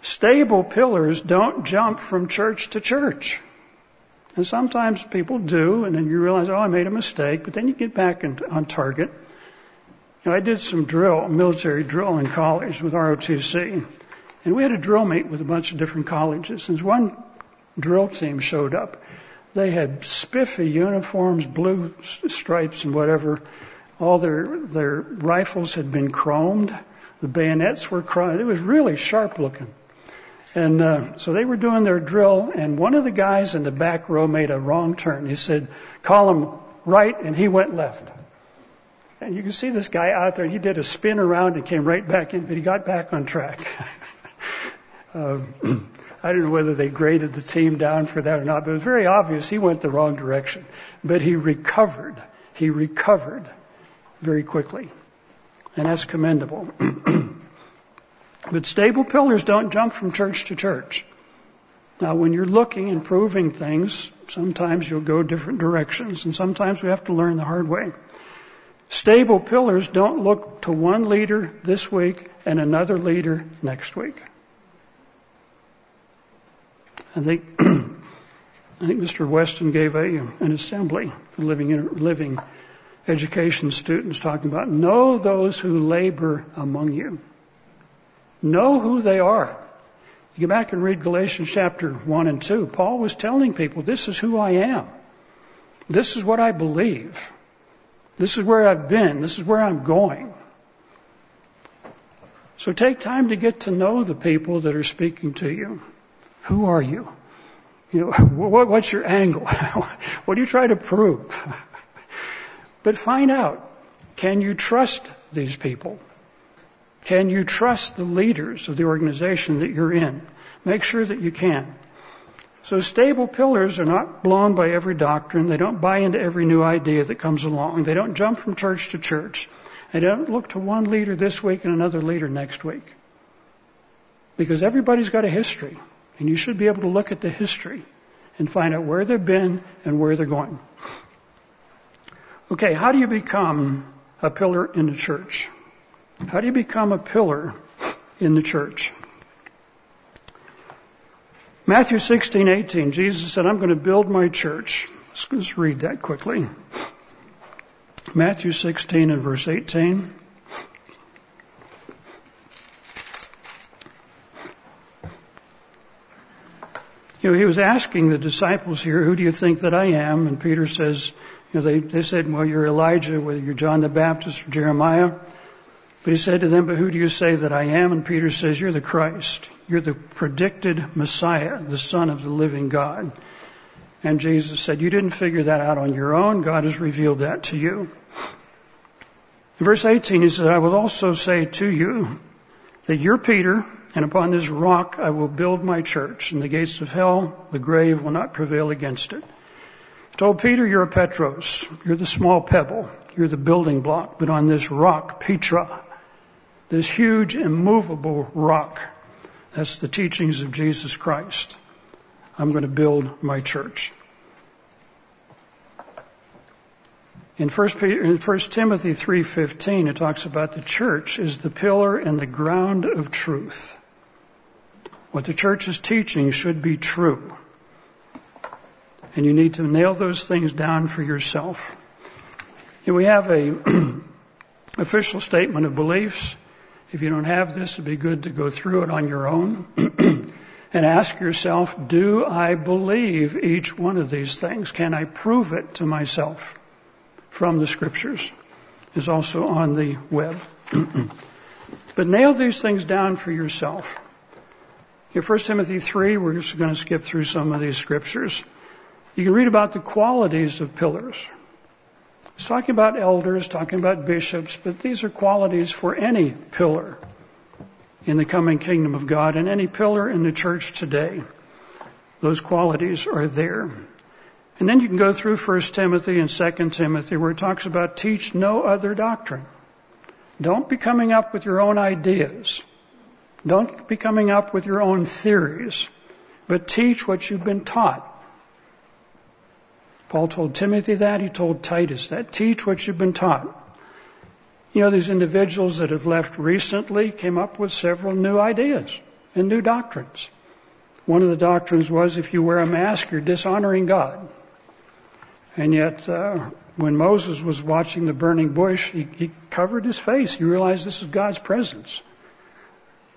Stable pillars don't jump from church to church. And sometimes people do, and then you realize, oh, I made a mistake, but then you get back in, on target. You know, I did some drill, military drill in college with ROTC, and we had a drill meet with a bunch of different colleges. And one drill team showed up. They had spiffy uniforms, blue stripes and whatever. All their their rifles had been chromed. The bayonets were chromed. It was really sharp looking. And uh, so they were doing their drill, and one of the guys in the back row made a wrong turn. He said, "Call him right," and he went left. And you can see this guy out there. He did a spin around and came right back in, but he got back on track. uh, [laughs] [clears throat] I don't know whether they graded the team down for that or not, but it was very obvious he went the wrong direction. But he recovered. He recovered very quickly. And that's commendable. [clears throat] But stable pillars don't jump from church to church. Now, when you're looking and proving things, sometimes you'll go different directions, and sometimes we have to learn the hard way. Stable pillars don't look to one leader this week and another leader next week. I think [clears throat] I think Mr. Weston gave a, an assembly for living living education students talking about know those who labor among you. Know who they are. You go back and read Galatians chapter 1 and 2. Paul was telling people, this is who I am. This is what I believe. This is where I've been. This is where I'm going. So take time to get to know the people that are speaking to you. Who are you? You know, [laughs] what's your angle? [laughs] what do you try to prove? [laughs] but find out, can you trust these people? Can you trust the leaders of the organization that you're in? Make sure that you can. So stable pillars are not blown by every doctrine. They don't buy into every new idea that comes along. They don't jump from church to church. They don't look to one leader this week and another leader next week. Because everybody's got a history. And you should be able to look at the history and find out where they've been and where they're going. Okay, how do you become a pillar in the church? How do you become a pillar in the church? Matthew 16, 18, Jesus said, I'm going to build my church. Let's just read that quickly. Matthew 16 and verse 18. You know, he was asking the disciples here, who do you think that I am? And Peter says, you know, they, they said, well, you're Elijah, whether you're John the Baptist or Jeremiah. But he said to them, But who do you say that I am? And Peter says, You're the Christ. You're the predicted Messiah, the Son of the living God. And Jesus said, You didn't figure that out on your own. God has revealed that to you. In verse 18, he said, I will also say to you that you're Peter, and upon this rock I will build my church, and the gates of hell, the grave, will not prevail against it. He told Peter, You're a Petros. You're the small pebble. You're the building block. But on this rock, Petra, this huge immovable rock. That's the teachings of Jesus Christ. I'm going to build my church. In 1, Timothy 3:15 it talks about the church is the pillar and the ground of truth. What the church is teaching should be true. And you need to nail those things down for yourself. We have a [clears throat] official statement of beliefs if you don't have this, it'd be good to go through it on your own [clears throat] and ask yourself, do I believe each one of these things? Can I prove it to myself from the scriptures? Is also on the web. [clears throat] but nail these things down for yourself. In 1 Timothy 3, we're just going to skip through some of these scriptures. You can read about the qualities of pillars. He's talking about elders, talking about bishops, but these are qualities for any pillar in the coming kingdom of God and any pillar in the church today. Those qualities are there. And then you can go through 1 Timothy and 2 Timothy where it talks about teach no other doctrine. Don't be coming up with your own ideas. Don't be coming up with your own theories, but teach what you've been taught. Paul told Timothy that. He told Titus that. Teach what you've been taught. You know, these individuals that have left recently came up with several new ideas and new doctrines. One of the doctrines was if you wear a mask, you're dishonoring God. And yet, uh, when Moses was watching the burning bush, he, he covered his face. He realized this is God's presence.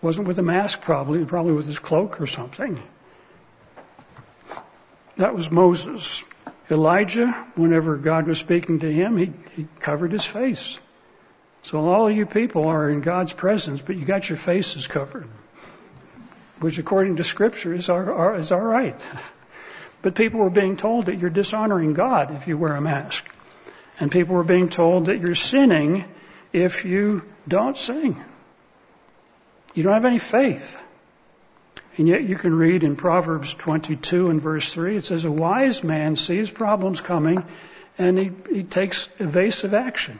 Wasn't with a mask, probably, probably with his cloak or something. That was Moses. Elijah, whenever God was speaking to him, he, he covered his face. So all you people are in God's presence, but you got your faces covered, which according to Scripture is, are, are, is all right. [laughs] But people were being told that you're dishonoring God if you wear a mask. And people were being told that you're sinning if you don't sing. You don't have any faith. And yet you can read in Proverbs 22 and verse 3, it says, A wise man sees problems coming and he, he takes evasive action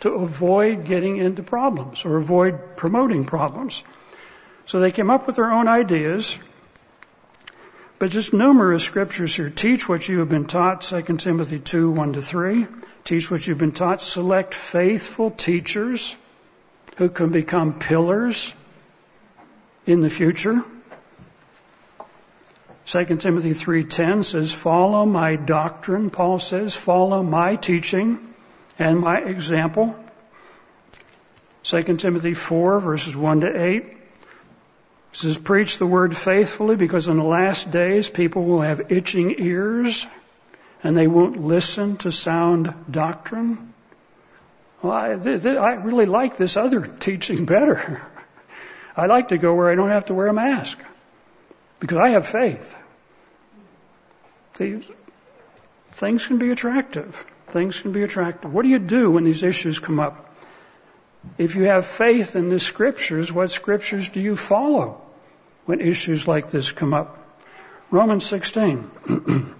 to avoid getting into problems or avoid promoting problems. So they came up with their own ideas, but just numerous scriptures here. Teach what you have been taught, 2 Timothy 2, 1 to 3. Teach what you've been taught. Select faithful teachers who can become pillars in the future. 2 Timothy 3:10 says, "Follow my doctrine," Paul says, "follow my teaching and my example." 2 Timothy 4 verses 1 to 8 says, "Preach the word faithfully because in the last days people will have itching ears and they won't listen to sound doctrine." Well, I, I really like this other [laughs] teaching better. I like to go where I don't have to wear a mask because I have faith. See, things can be attractive. Things can be attractive. What do you do when these issues come up? If you have faith in the scriptures, what scriptures do you follow when issues like this come up? Romans 16. [clears throat]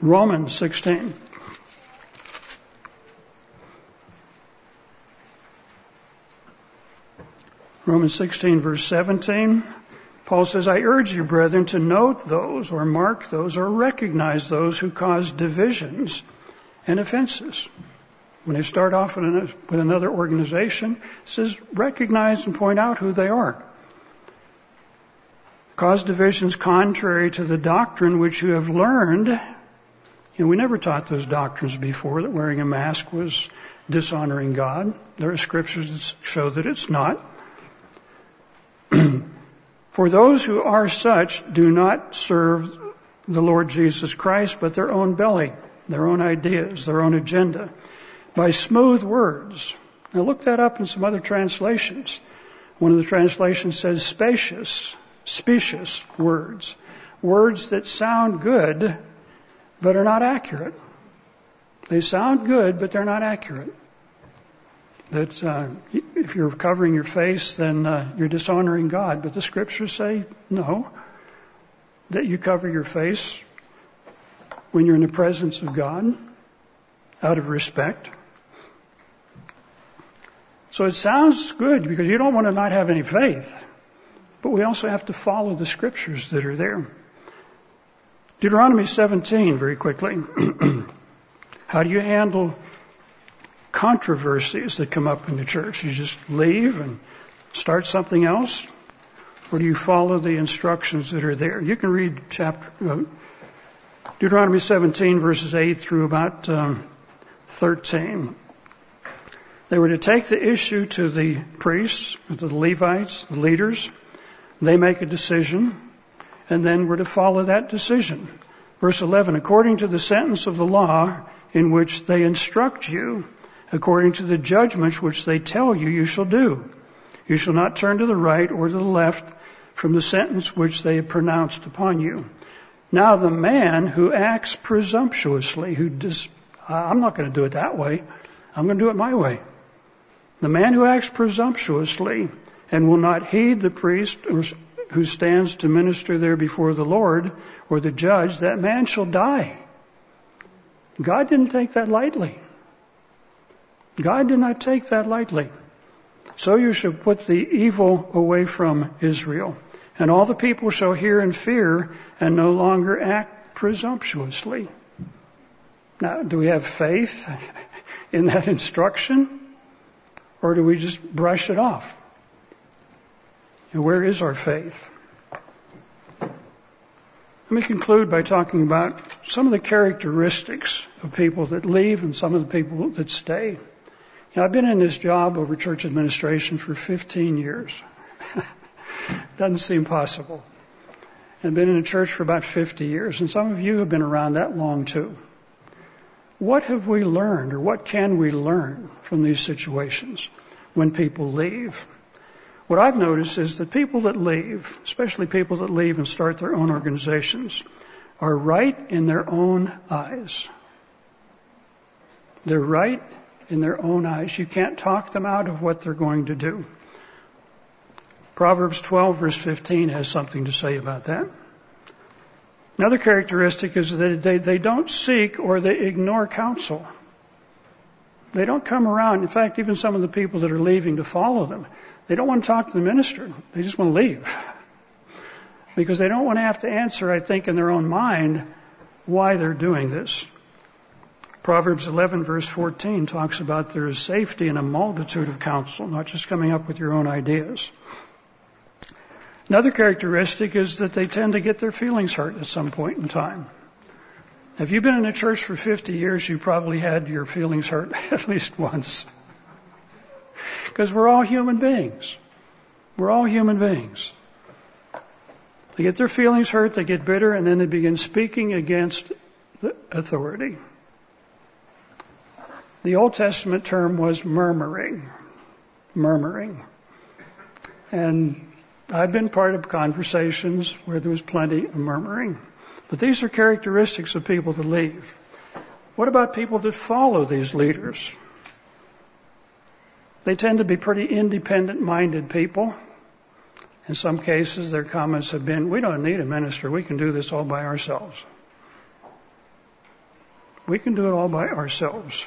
Romans 16. Romans 16 verse 17. Paul says, I urge you, brethren, to note those or mark those or recognize those who cause divisions and offenses. When they start off with another organization, says recognize and point out who they are. Cause divisions contrary to the doctrine which you have learned. You know, we never taught those doctrines before that wearing a mask was dishonoring God. There are scriptures that show that it's not. [clears throat] For those who are such do not serve the Lord Jesus Christ, but their own belly, their own ideas, their own agenda, by smooth words. Now look that up in some other translations. One of the translations says spacious, specious words. Words that sound good, but are not accurate. They sound good, but they're not accurate that uh, if you're covering your face, then uh, you're dishonoring God. But the scriptures say no, that you cover your face when you're in the presence of God out of respect. So it sounds good because you don't want to not have any faith, but we also have to follow the scriptures that are there. Deuteronomy 17, very quickly. [clears throat] How do you handle controversies that come up in the church? You just leave and start something else? Or do you follow the instructions that are there? You can read chapter, uh, Deuteronomy 17 verses 8 through about um, 13. They were to take the issue to the priests, the Levites, the leaders. They make a decision, and then we're to follow that decision. Verse 11, according to the sentence of the law in which they instruct you, according to the judgments which they tell you you shall do. You shall not turn to the right or to the left from the sentence which they have pronounced upon you. Now the man who acts presumptuously, who dis, I'm not going to do it that way. I'm going to do it my way. The man who acts presumptuously and will not heed the priest who stands to minister there before the Lord or the judge, that man shall die. God didn't take that lightly. God did not take that lightly. So you shall put the evil away from Israel. And all the people shall hear and fear and no longer act presumptuously. Now, do we have faith [laughs] in that instruction? Or do we just brush it off? Where is our faith? Let me conclude by talking about some of the characteristics of people that leave and some of the people that stay. Know, I've been in this job over church administration for 15 years. [laughs] Doesn't seem possible. I've been in a church for about 50 years, and some of you have been around that long too. What have we learned, or what can we learn from these situations when people leave? What I've noticed is that people that leave, especially people that leave and start their own organizations, are right in their own eyes. They're right in their own eyes. You can't talk them out of what they're going to do. Proverbs 12 verse 15 has something to say about that. Another characteristic is that they, they don't seek or they ignore counsel. They don't come around. In fact, even some of the people that are leaving to follow them, they don't want to talk to the minister. They just want to leave. [laughs] Because they don't want to have to answer, I think, in their own mind why they're doing this. Proverbs 11 verse 14 talks about there is safety in a multitude of counsel, not just coming up with your own ideas. Another characteristic is that they tend to get their feelings hurt at some point in time. If you've been in a church for 50 years, you probably had your feelings hurt [laughs] at least once. Because we're all human beings. We're all human beings. They get their feelings hurt, they get bitter, and then they begin speaking against the authority. The Old Testament term was murmuring. Murmuring. And I've been part of conversations where there was plenty of murmuring. But these are characteristics of people that leave. What about people that follow these leaders? They tend to be pretty independent minded people. In some cases, their comments have been, we don't need a minister. We can do this all by ourselves. We can do it all by ourselves.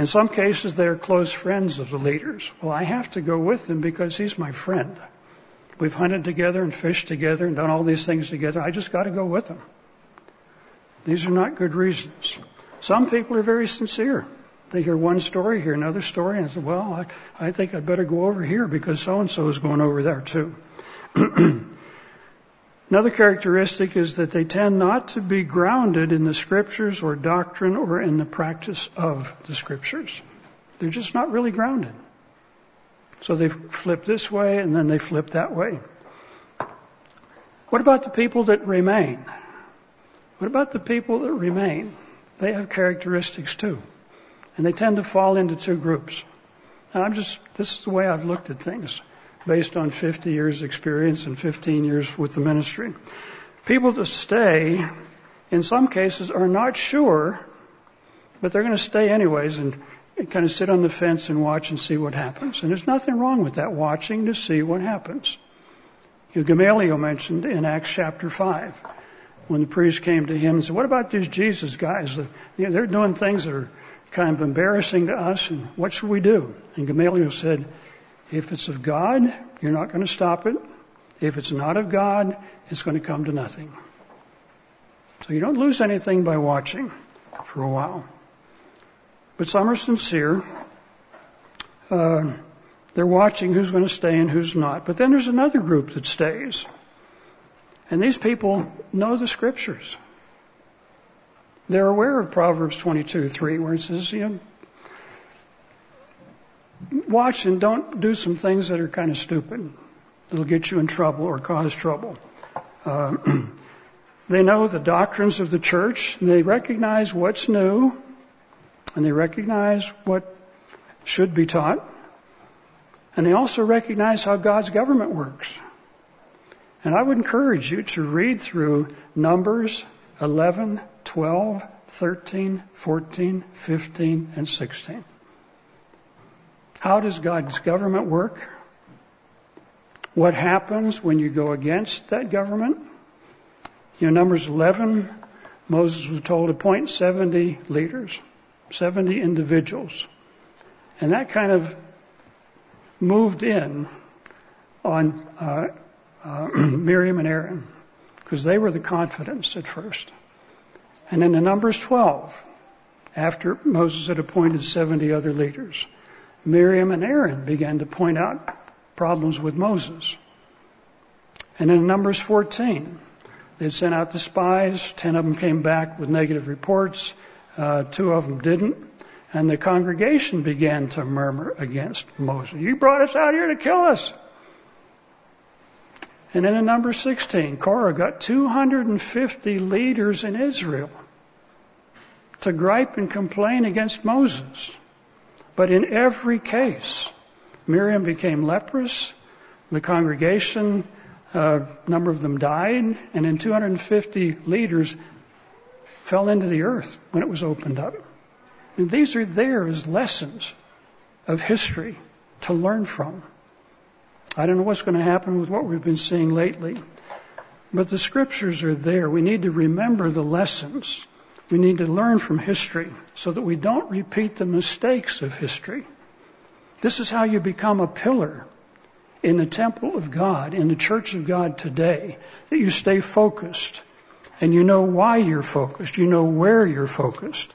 In some cases, they're close friends of the leaders. Well, I have to go with him because he's my friend. We've hunted together and fished together and done all these things together. I just got to go with him. These are not good reasons. Some people are very sincere. They hear one story, hear another story, and say, well, I, I think I'd better go over here because so and so is going over there too. [clears throat] Another characteristic is that they tend not to be grounded in the scriptures or doctrine or in the practice of the scriptures. They're just not really grounded. So they flip this way and then they flip that way. What about the people that remain? What about the people that remain? They have characteristics too. And they tend to fall into two groups. And I'm just, this is the way I've looked at things based on 50 years experience and 15 years with the ministry. People to stay, in some cases, are not sure, but they're going to stay anyways and kind of sit on the fence and watch and see what happens. And there's nothing wrong with that, watching to see what happens. You know, Gamaliel mentioned in Acts chapter 5 when the priest came to him and said, What about these Jesus guys? You know, they're doing things that are kind of embarrassing to us, and what should we do? And Gamaliel said, if it's of God, you're not going to stop it. If it's not of God, it's going to come to nothing. So you don't lose anything by watching for a while. But some are sincere. Uh, they're watching who's going to stay and who's not. But then there's another group that stays. And these people know the scriptures. They're aware of Proverbs 22:3, where it says, you know, watch and don't do some things that are kind of stupid. That'll get you in trouble or cause trouble. Uh, [clears throat] they know the doctrines of the church. And they recognize what's new, and they recognize what should be taught. And they also recognize how God's government works. And I would encourage you to read through Numbers 11, 12, 13, 14, 15, and 16. How does God's government work? What happens when you go against that government? You know, Numbers 11, Moses was told to appoint 70 leaders, 70 individuals. And that kind of moved in on uh, uh, [clears throat] Miriam and Aaron because they were the confidants at first. And then in Numbers 12, after Moses had appointed 70 other leaders, Miriam and Aaron began to point out problems with Moses. And in Numbers 14, they sent out the spies. Ten of them came back with negative reports. Uh, two of them didn't. And the congregation began to murmur against Moses. You brought us out here to kill us. And then in number 16, Korah got 250 leaders in Israel to gripe and complain against Moses. But in every case, Miriam became leprous, the congregation, a uh, number of them died, and then 250 leaders fell into the earth when it was opened up. And these are there as lessons of history to learn from. I don't know what's going to happen with what we've been seeing lately, but the scriptures are there. We need to remember the lessons we need to learn from history so that we don't repeat the mistakes of history. This is how you become a pillar in the temple of God, in the church of God today, that you stay focused and you know why you're focused, you know where you're focused.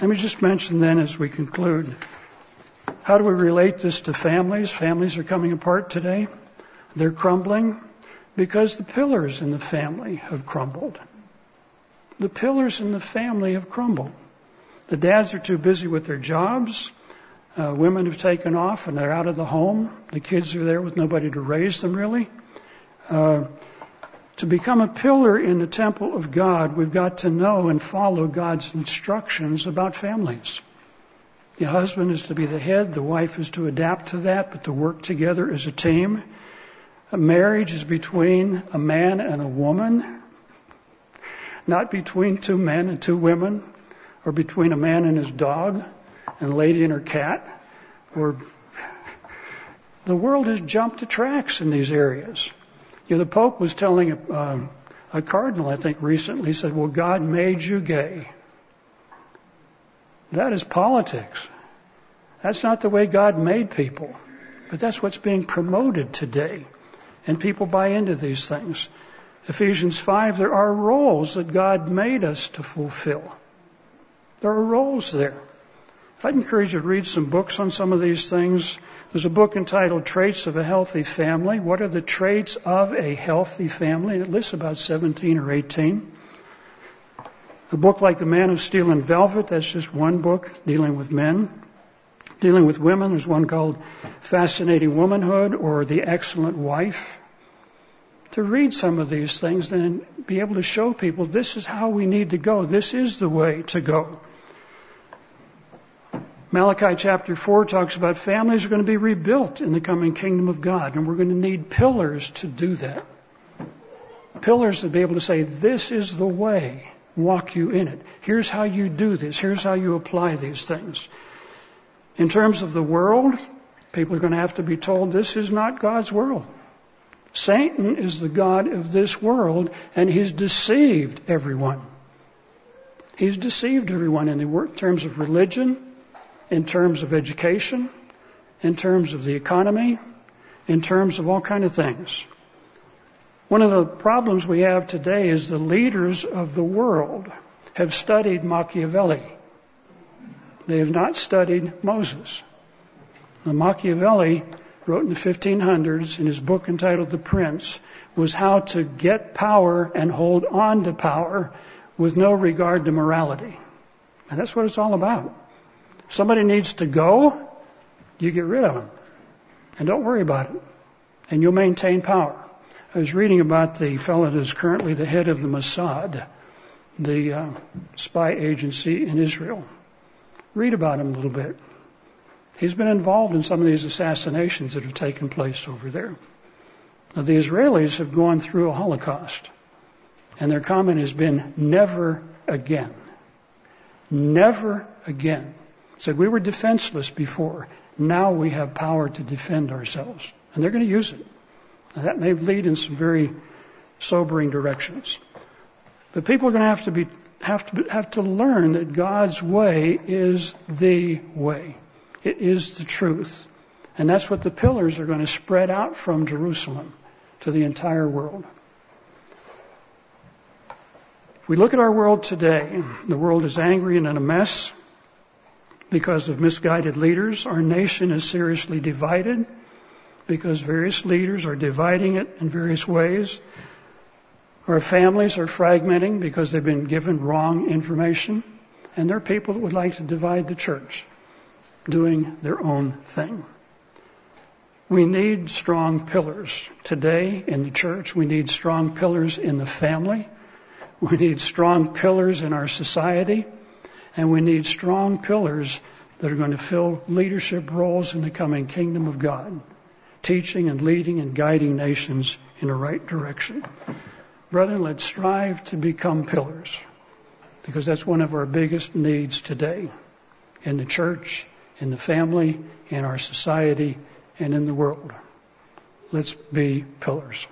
Let me just mention then as we conclude, how do we relate this to families? Families are coming apart today. They're crumbling because the pillars in the family have crumbled the pillars in the family have crumbled. The dads are too busy with their jobs. Uh, women have taken off and they're out of the home. The kids are there with nobody to raise them really. Uh, to become a pillar in the temple of God, we've got to know and follow God's instructions about families. The husband is to be the head, the wife is to adapt to that, but to work together as a team. A marriage is between a man and a woman, not between two men and two women, or between a man and his dog and a lady and her cat, or the world has jumped the tracks in these areas. You know, the Pope was telling a, uh, a cardinal, I think, recently, he said, Well, God made you gay. That is politics. That's not the way God made people. But that's what's being promoted today. And people buy into these things. Ephesians 5, there are roles that God made us to fulfill. There are roles there. I'd encourage you to read some books on some of these things. There's a book entitled Traits of a Healthy Family. What are the traits of a healthy family? It lists about 17 or 18. A book like The Man of Steel and Velvet, that's just one book dealing with men. Dealing with women, there's one called Fascinating Womanhood or The Excellent Wife. To read some of these things and be able to show people this is how we need to go. This is the way to go. Malachi chapter 4 talks about families are going to be rebuilt in the coming kingdom of God, and we're going to need pillars to do that. Pillars to be able to say, This is the way, walk you in it. Here's how you do this, here's how you apply these things. In terms of the world, people are going to have to be told this is not God's world. Satan is the God of this world, and he's deceived everyone. He's deceived everyone in terms of religion, in terms of education, in terms of the economy, in terms of all kind of things. One of the problems we have today is the leaders of the world have studied Machiavelli. They have not studied Moses. Now, Machiavelli wrote in the 1500s in his book entitled The Prince was how to get power and hold on to power with no regard to morality. And that's what it's all about somebody needs to go, you get rid of them. And don't worry about it. And you'll maintain power. I was reading about the fellow that is currently the head of the Mossad, the uh, spy agency in Israel. Read about him a little bit. He's been involved in some of these assassinations that have taken place over there. Now, the Israelis have gone through a Holocaust, and their comment has been never again. Never again. Said we were defenseless before. Now we have power to defend ourselves. And they're going to use it. Now, that may lead in some very sobering directions. But people are going to have to be have to have to learn that God's way is the way. It is the truth. And that's what the pillars are going to spread out from Jerusalem to the entire world. If we look at our world today, the world is angry and in a mess because of misguided leaders. Our nation is seriously divided because various leaders are dividing it in various ways. Our families are fragmenting because they've been given wrong information. And there are people that would like to divide the church, doing their own thing. We need strong pillars today in the church. We need strong pillars in the family. We need strong pillars in our society. And we need strong pillars that are going to fill leadership roles in the coming kingdom of God, teaching and leading and guiding nations in the right direction. Brethren, let's strive to become pillars because that's one of our biggest needs today in the church, in the family, in our society, and in the world. Let's be pillars.